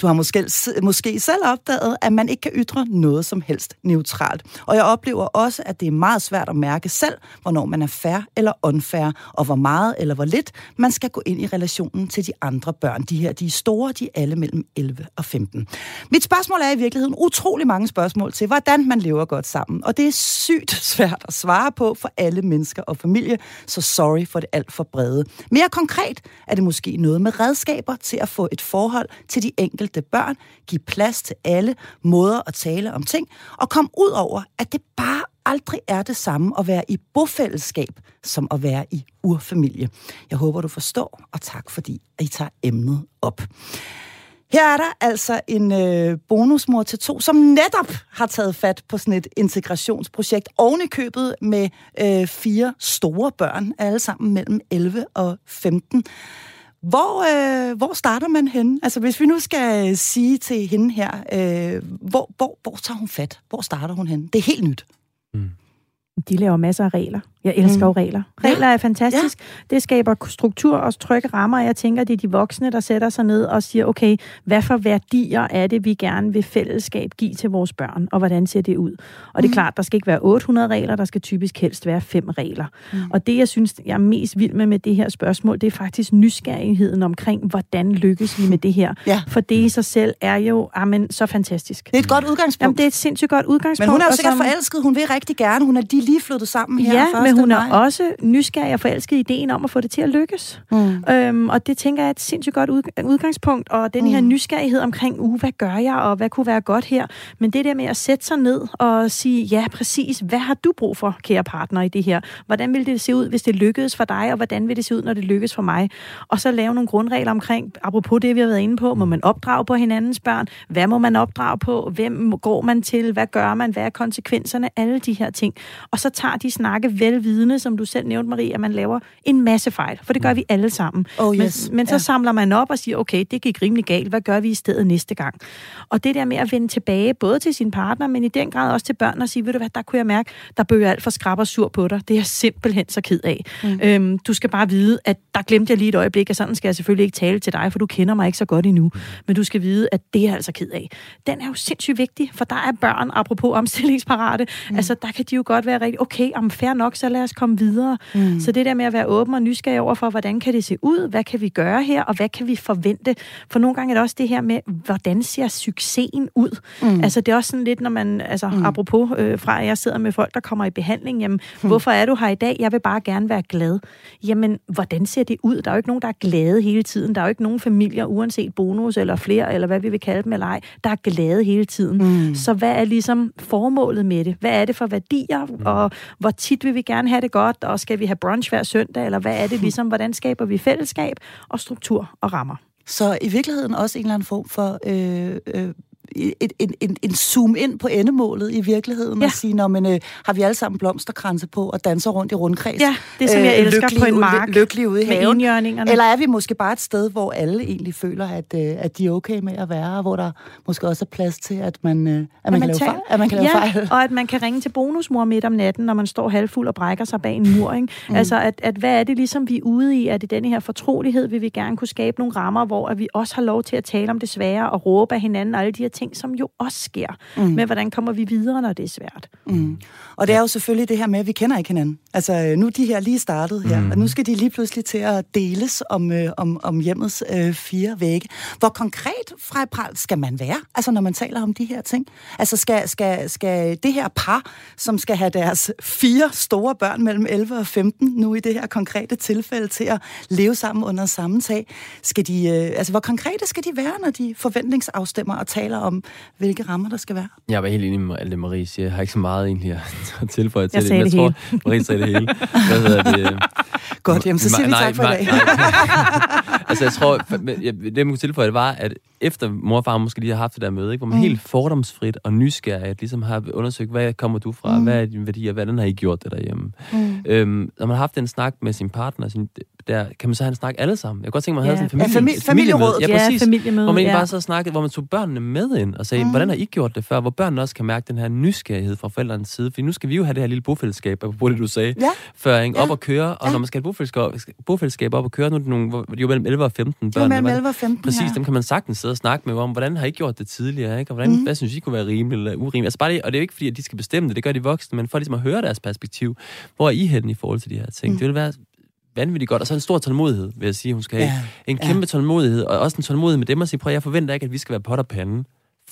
Du har måske, måske selv opdaget, at man ikke kan ytre noget som helst neutralt. Og jeg oplever også, at det er meget svært at mærke selv, hvornår man er fair eller unfair, og hvor meget eller hvor lidt man skal gå ind i relationen til de andre børn. De her, de er store, de er alle mellem 11 og 15. Mit spørgsmål er i virkeligheden utrolig mange spørgsmål til, hvordan man lever godt sammen. Og det er sygt svært at svare på for alle mennesker og familie, så sorry for det alt for brede. Mere konkret, er det måske noget med redskaber til at få et forhold til de enkelte børn, give plads til alle måder at tale om ting, og komme ud over, at det bare aldrig er det samme at være i bofællesskab, som at være i urfamilie. Jeg håber, du forstår, og tak fordi I tager emnet op. Her er der altså en øh, bonusmor til to, som netop har taget fat på sådan et integrationsprojekt oven i købet med øh, fire store børn, alle sammen mellem 11 og 15. Hvor, øh, hvor starter man henne? Altså hvis vi nu skal sige til hende her, øh, hvor, hvor, hvor tager hun fat? Hvor starter hun henne? Det er helt nyt. Mm. De laver masser af regler. Jeg elsker mm. jo regler. Regler ja. er fantastisk. Ja. Det skaber struktur og trygge rammer. Jeg tænker, det er de voksne, der sætter sig ned og siger, okay, hvad for værdier er det, vi gerne vil fællesskab give til vores børn, og hvordan ser det ud? Og det er mm. klart, der skal ikke være 800 regler, der skal typisk helst være fem regler. Mm. Og det, jeg synes, jeg er mest vild med med det her spørgsmål, det er faktisk nysgerrigheden omkring, hvordan lykkes vi med det her. Ja. For det i sig selv er jo amen, så fantastisk. Det er et godt udgangspunkt. Jamen, det er et sindssygt godt udgangspunkt. Men hun er jo sikkert som... forelsket. Hun vil rigtig gerne. Hun er de lige flyttet sammen her. Ja, men hun er også nysgerrig og forelsket i ideen om at få det til at lykkes. Mm. Øhm, og det tænker jeg er et sindssygt godt udgangspunkt. Og den her mm. nysgerrighed omkring, uh, hvad gør jeg, og hvad kunne være godt her. Men det der med at sætte sig ned og sige, ja, præcis, hvad har du brug for, kære partner, i det her? Hvordan vil det se ud, hvis det lykkedes for dig, og hvordan vil det se ud, når det lykkes for mig? Og så lave nogle grundregler omkring, apropos det, vi har været inde på, må man opdrage på hinandens børn? Hvad må man opdrage på? Hvem går man til? Hvad gør man? Hvad er konsekvenserne? Alle de her ting. Og så tager de snakke vel vidne, som du selv nævnte, Marie, at man laver en masse fejl, for det gør vi alle sammen. Oh, yes. Men, men så Ja. samler man op og siger, okay, det gik rimelig galt, hvad gør vi i stedet næste gang? Og det der med at vende tilbage, både til sin partner, men i den grad også til børn, og sige, ved du hvad, der kunne jeg mærke, der bøger alt for skrab og sur på dig. Det er jeg simpelthen så ked af. Mm. Øhm, du skal bare vide, at der glemte jeg lige et øjeblik, og sådan skal jeg selvfølgelig ikke tale til dig, for du kender mig ikke så godt endnu. Men du skal vide, at det er jeg altså ked af. Den er jo sindssygt vigtig, for der er børn, apropos omstillingsparate, mm. altså der kan de jo godt være rigtig, okay, om fair nok, så lad os komme videre. Mm. Så det der med at være åben og nysgerrig over for, hvordan kan det se ud, hvad kan vi gøre her, og hvad kan vi forvente? For nogle gange er det også det her med, hvordan ser succesen ud? Mm. Altså det er også sådan lidt, når man, altså mm. apropos øh, fra, at jeg sidder med folk, der kommer i behandling, jamen, mm. hvorfor er du her i dag? Jeg vil bare gerne være glad. Jamen, hvordan ser det ud? Der er jo ikke nogen, der er glade hele tiden. Der er jo ikke nogen familier, uanset bonus eller flere, eller hvad vi vil kalde dem eller ej, der er glade hele tiden. Mm. Så hvad er ligesom formålet med det? Hvad er det for værdier? Mm. Og hvor tit vil vi gerne have det godt? Og skal vi have brunch hver søndag? Eller hvad er det ligesom? Hvordan skaber vi fællesskab og struktur og rammer? Så i virkeligheden også en eller anden form for øh, øh, et, en, en, en zoom ind på endemålet i virkeligheden Ja. og sige, når men øh, har vi alle sammen blomsterkranse på og danser rundt i rundkreds? Ja, det som jeg elsker lykkelige på en mark Lykkelige ude i haven. Eller er vi måske bare et sted, hvor alle egentlig føler, at, øh, at de er okay med at være, og hvor der måske også er plads til, at man, øh, at man, kan, lave tager- fejl, at man kan lave ja, fejl? og at man kan ringe til bonusmor midt om natten, når man står halvfuld og brækker sig bag en mur. Ikke? Mm. Altså, at, at hvad er det ligesom, vi er ude i? Er det denne her fortrolighed? Vil vi gerne kunne skabe nogle rammer, hvor at vi også har lov til at tale om det svære og råbe af hinanden alle de her ting, som jo også sker. Mm. Men hvordan kommer vi videre, når det er svært? Mm. Og det er jo selvfølgelig det her med, at vi kender ikke hinanden. Altså, øh, nu er de her lige startet her, mm. og nu skal de lige pludselig til at deles om, øh, om, om hjemmets øh, fire vægge. Hvor konkret, Pral, skal man være, altså når man taler om de her ting? Altså, skal, skal, skal det her par, som skal have deres fire store børn mellem 11 og 15, nu i det her konkrete tilfælde, til at leve sammen under samme tag, skal de, øh, altså, hvor konkrete skal de være, når de forventningsafstemmer og taler om, hvilke rammer der skal være? Jeg var helt enig med alt det, Marie siger. Jeg har ikke så meget egentlig at tilføje til Jeg det. sagde men det jeg tror, Marie sagde det hele. Hvad hedder det? Godt, jamen, så siger vi Nej, tak for nej, i dag. nej. altså, jeg tror, det, man kunne tilføje, det var, at efter mor og far måske lige har haft det der møde, ikke, hvor man mm. helt fordomsfrit og nysgerrigt ligesom har undersøgt, hvad kommer du fra, mm. hvad er dine værdier, hvordan har I gjort det derhjemme? Mm. Øhm, når man har haft en snak med sin partner, sin, der, kan man så have en snak alle sammen? Jeg kunne godt tænke mig, at man Ja. havde sådan en Ja, familie, famili- familieråd. Ja, Ja, præcis. familiemøde, hvor man ja. bare så snakkede, hvor man tog børnene med ind og sagde, mm. hvordan har I gjort det før? Hvor børnene også kan mærke den her nysgerrighed fra forældrenes side. For nu skal vi jo have det her lille bofællesskab, på det du sagde Ja. før, ikke? Ja. op og køre. Og Ja. når man skal have et bofællesskab, bofællesskab op og køre, nu er det nogle, jo mellem 11 og 15 børn. Det var mellem Hvordan- 11 og 15, Præcis, ja. dem kan man sagtens sidde og snakke med om, hvordan har I gjort det tidligere, ikke? Og hvordan, mm. hvad synes I kunne være rimeligt eller urimeligt? Altså bare det, og det er jo ikke fordi, at de skal bestemme det, det gør de voksne, men for ligesom at høre deres perspektiv. Hvor er I henne i forhold til de her ting? Mm. Det vil være vanvittigt godt, og så en stor tålmodighed, vil jeg sige, hun skal have. Ja, En ja. kæmpe tålmodighed, og også en tålmodighed med dem at sige, prøv, jeg forventer ikke, at vi skal være pot og pande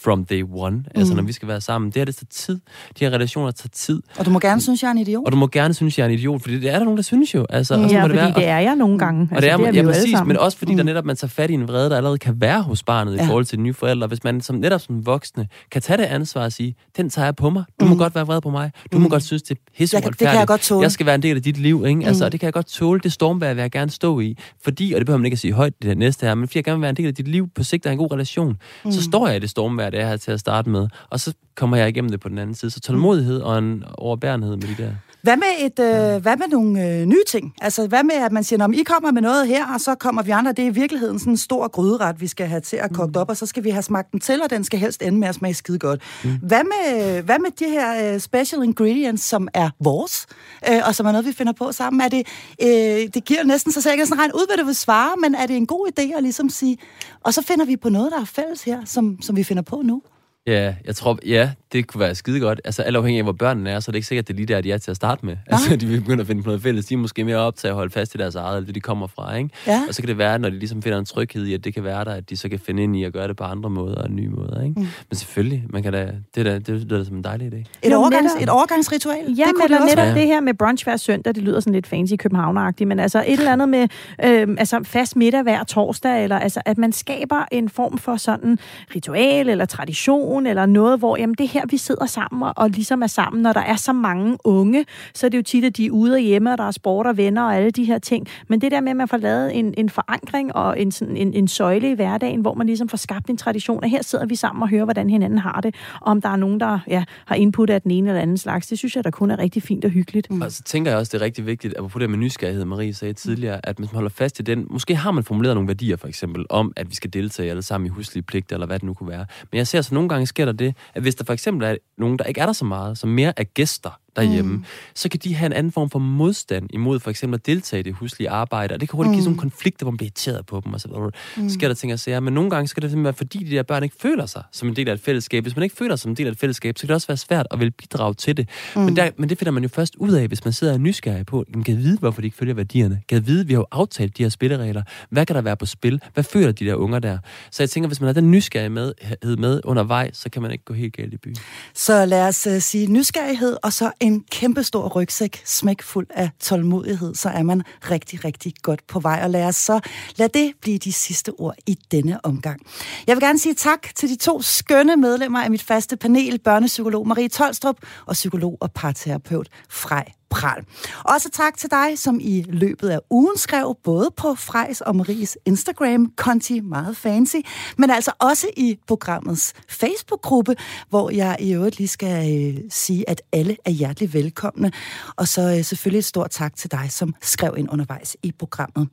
from day one, mm. altså når vi skal være sammen. Det her, det tager tid. De her relationer tager tid. Og du må gerne synes, jeg er en idiot. Og du må gerne synes, jeg er en idiot, fordi det er der nogen, der synes jo. Altså, og så Ja, må fordi være, det er jeg nogle gange. Altså, og det er, det er ja, præcis, men også fordi mm. der netop man tager fat i en vrede, der allerede kan være hos barnet Ja. i forhold til de nye forældre. Hvis man som, netop som voksne kan tage det ansvar og sige, den tager jeg på mig. Du må godt være vred på mig. Du må godt synes, det er Jeg kan- det kan jeg godt tåle. Jeg skal være en del af dit liv. Ikke? Altså, og det kan jeg godt tåle. Det stormvær vil jeg gerne stå i. Fordi, og det behøver man ikke at sige højt det næste her, men fordi jeg gerne vil være en del af dit liv på sigt og en god relation, mm. så står jeg i det stormvær, det er her til at starte med. Og så kommer jeg igennem det på den anden side. Så tålmodighed og en overbærenhed med de der. Hvad med, et, øh, hvad med nogle øh, nye ting? Altså, hvad med, at man siger, om I kommer med noget her, og så kommer vi andre. Det er i virkeligheden sådan en stor gryderet, vi skal have til at kogt op, og så skal vi have smagt den til, og den skal helst ende med at smage skide godt. Mm. Hvad, med, hvad med de her øh, special ingredients, som er vores, øh, og som er noget, vi finder på sammen? Er det, øh, det giver næsten sig selv, jeg kan sådan regne ud, hvad du vil svare, men er det en god idé at ligesom sige, og så finder vi på noget, der er fælles her, som, som vi finder på nu? Ja, jeg tror, ja, det kunne være skide godt. Altså, alt afhængig af, hvor børnene er, så er det ikke sikkert, at det er lige der, de er til at starte med. Altså, de vil begynde at finde på noget fælles. De er måske mere optaget at holde fast i deres eget, eller det, de kommer fra, ikke? Ja. Og så kan det være, når de ligesom finder en tryghed i, at det kan være der, at de så kan finde ind i at gøre det på andre måder og nye måder, ikke? Mm. Men selvfølgelig, man kan da, det, da, det lyder da som en dejlig idé. Et, overgangs, et overgangsritual? Ja, det kunne men det også netop være. det her med brunch hver søndag, det lyder sådan lidt fancy københavneragtigt, men altså et eller andet med øh, altså fast middag hver torsdag, eller altså at man skaber en form for sådan ritual eller tradition, eller noget, hvor jamen det her her, vi sidder sammen og, og ligesom er sammen. Når der er så mange unge, så er det jo tit, at de er ude og hjemme, og der er sport og venner og alle de her ting. Men det der med, at man får lavet en, en forankring og en, sådan, en, en søjle i hverdagen, hvor man ligesom får skabt en tradition, at her sidder vi sammen og hører, hvordan hinanden har det, og om der er nogen, der ja, har input af den ene eller anden slags. Det synes jeg, der kun er rigtig fint og hyggeligt. Mm. Og så tænker jeg også, det er rigtig vigtigt, at på det med nysgerrighed, Marie sagde tidligere, at hvis man holder fast i den, måske har man formuleret nogle værdier for eksempel, om at vi skal deltage alle sammen i huslige pligter, eller hvad det nu kunne være. Men jeg ser så nogle gange sker der det, at hvis der for eksempel er nogen, der ikke er der så meget, som mere er gæster, derhjemme, mm. så kan de have en anden form for modstand imod for eksempel at deltage i det huslige arbejde, og det kan hurtigt mm. give sådan nogle konflikter, hvor man bliver irriteret på dem, og så mm. sker der ting og sager. Men nogle gange skal det simpelthen være, fordi de der børn ikke føler sig som en del af et fællesskab. Hvis man ikke føler sig som en del af et fællesskab, så kan det også være svært at vil bidrage til det. Mm. Men, der, men det finder man jo først ud af, hvis man sidder og nysgerrig på, man kan vide, hvorfor de ikke følger værdierne. Kan vide, vi har jo aftalt de her spilleregler. Hvad kan der være på spil? Hvad føler de der unger der? Så jeg tænker, hvis man har den nysgerrighed med, med undervejs, så kan man ikke gå helt galt i byen. Så lad os uh, sige nysgerrighed, og så en kæmpe stor rygsæk smækfuld af tålmodighed, så er man rigtig, rigtig godt på vej. Og lad os så lad det blive de sidste ord i denne omgang. Jeg vil gerne sige tak til de to skønne medlemmer af mit faste panel, børnepsykolog Marie Tolstrup og psykolog og parterapeut Frej pral. Også tak til dig, som i løbet af ugen skrev både på Frejs og Maries Instagram, konti meget fancy, men altså også i programmets Facebook-gruppe, hvor jeg i øvrigt lige skal øh, sige, at alle er hjertelig velkomne. Og så øh, selvfølgelig et stort tak til dig, som skrev ind undervejs i programmet.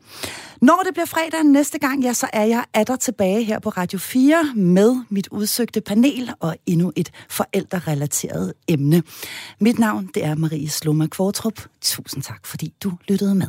Når det bliver fredag næste gang, ja, så er jeg atter tilbage her på Radio 4 med mit udsøgte panel og endnu et forældrerelateret emne. Mit navn, det er Marie Sloma Kvortrup. Tusind tak, fordi du lyttede med.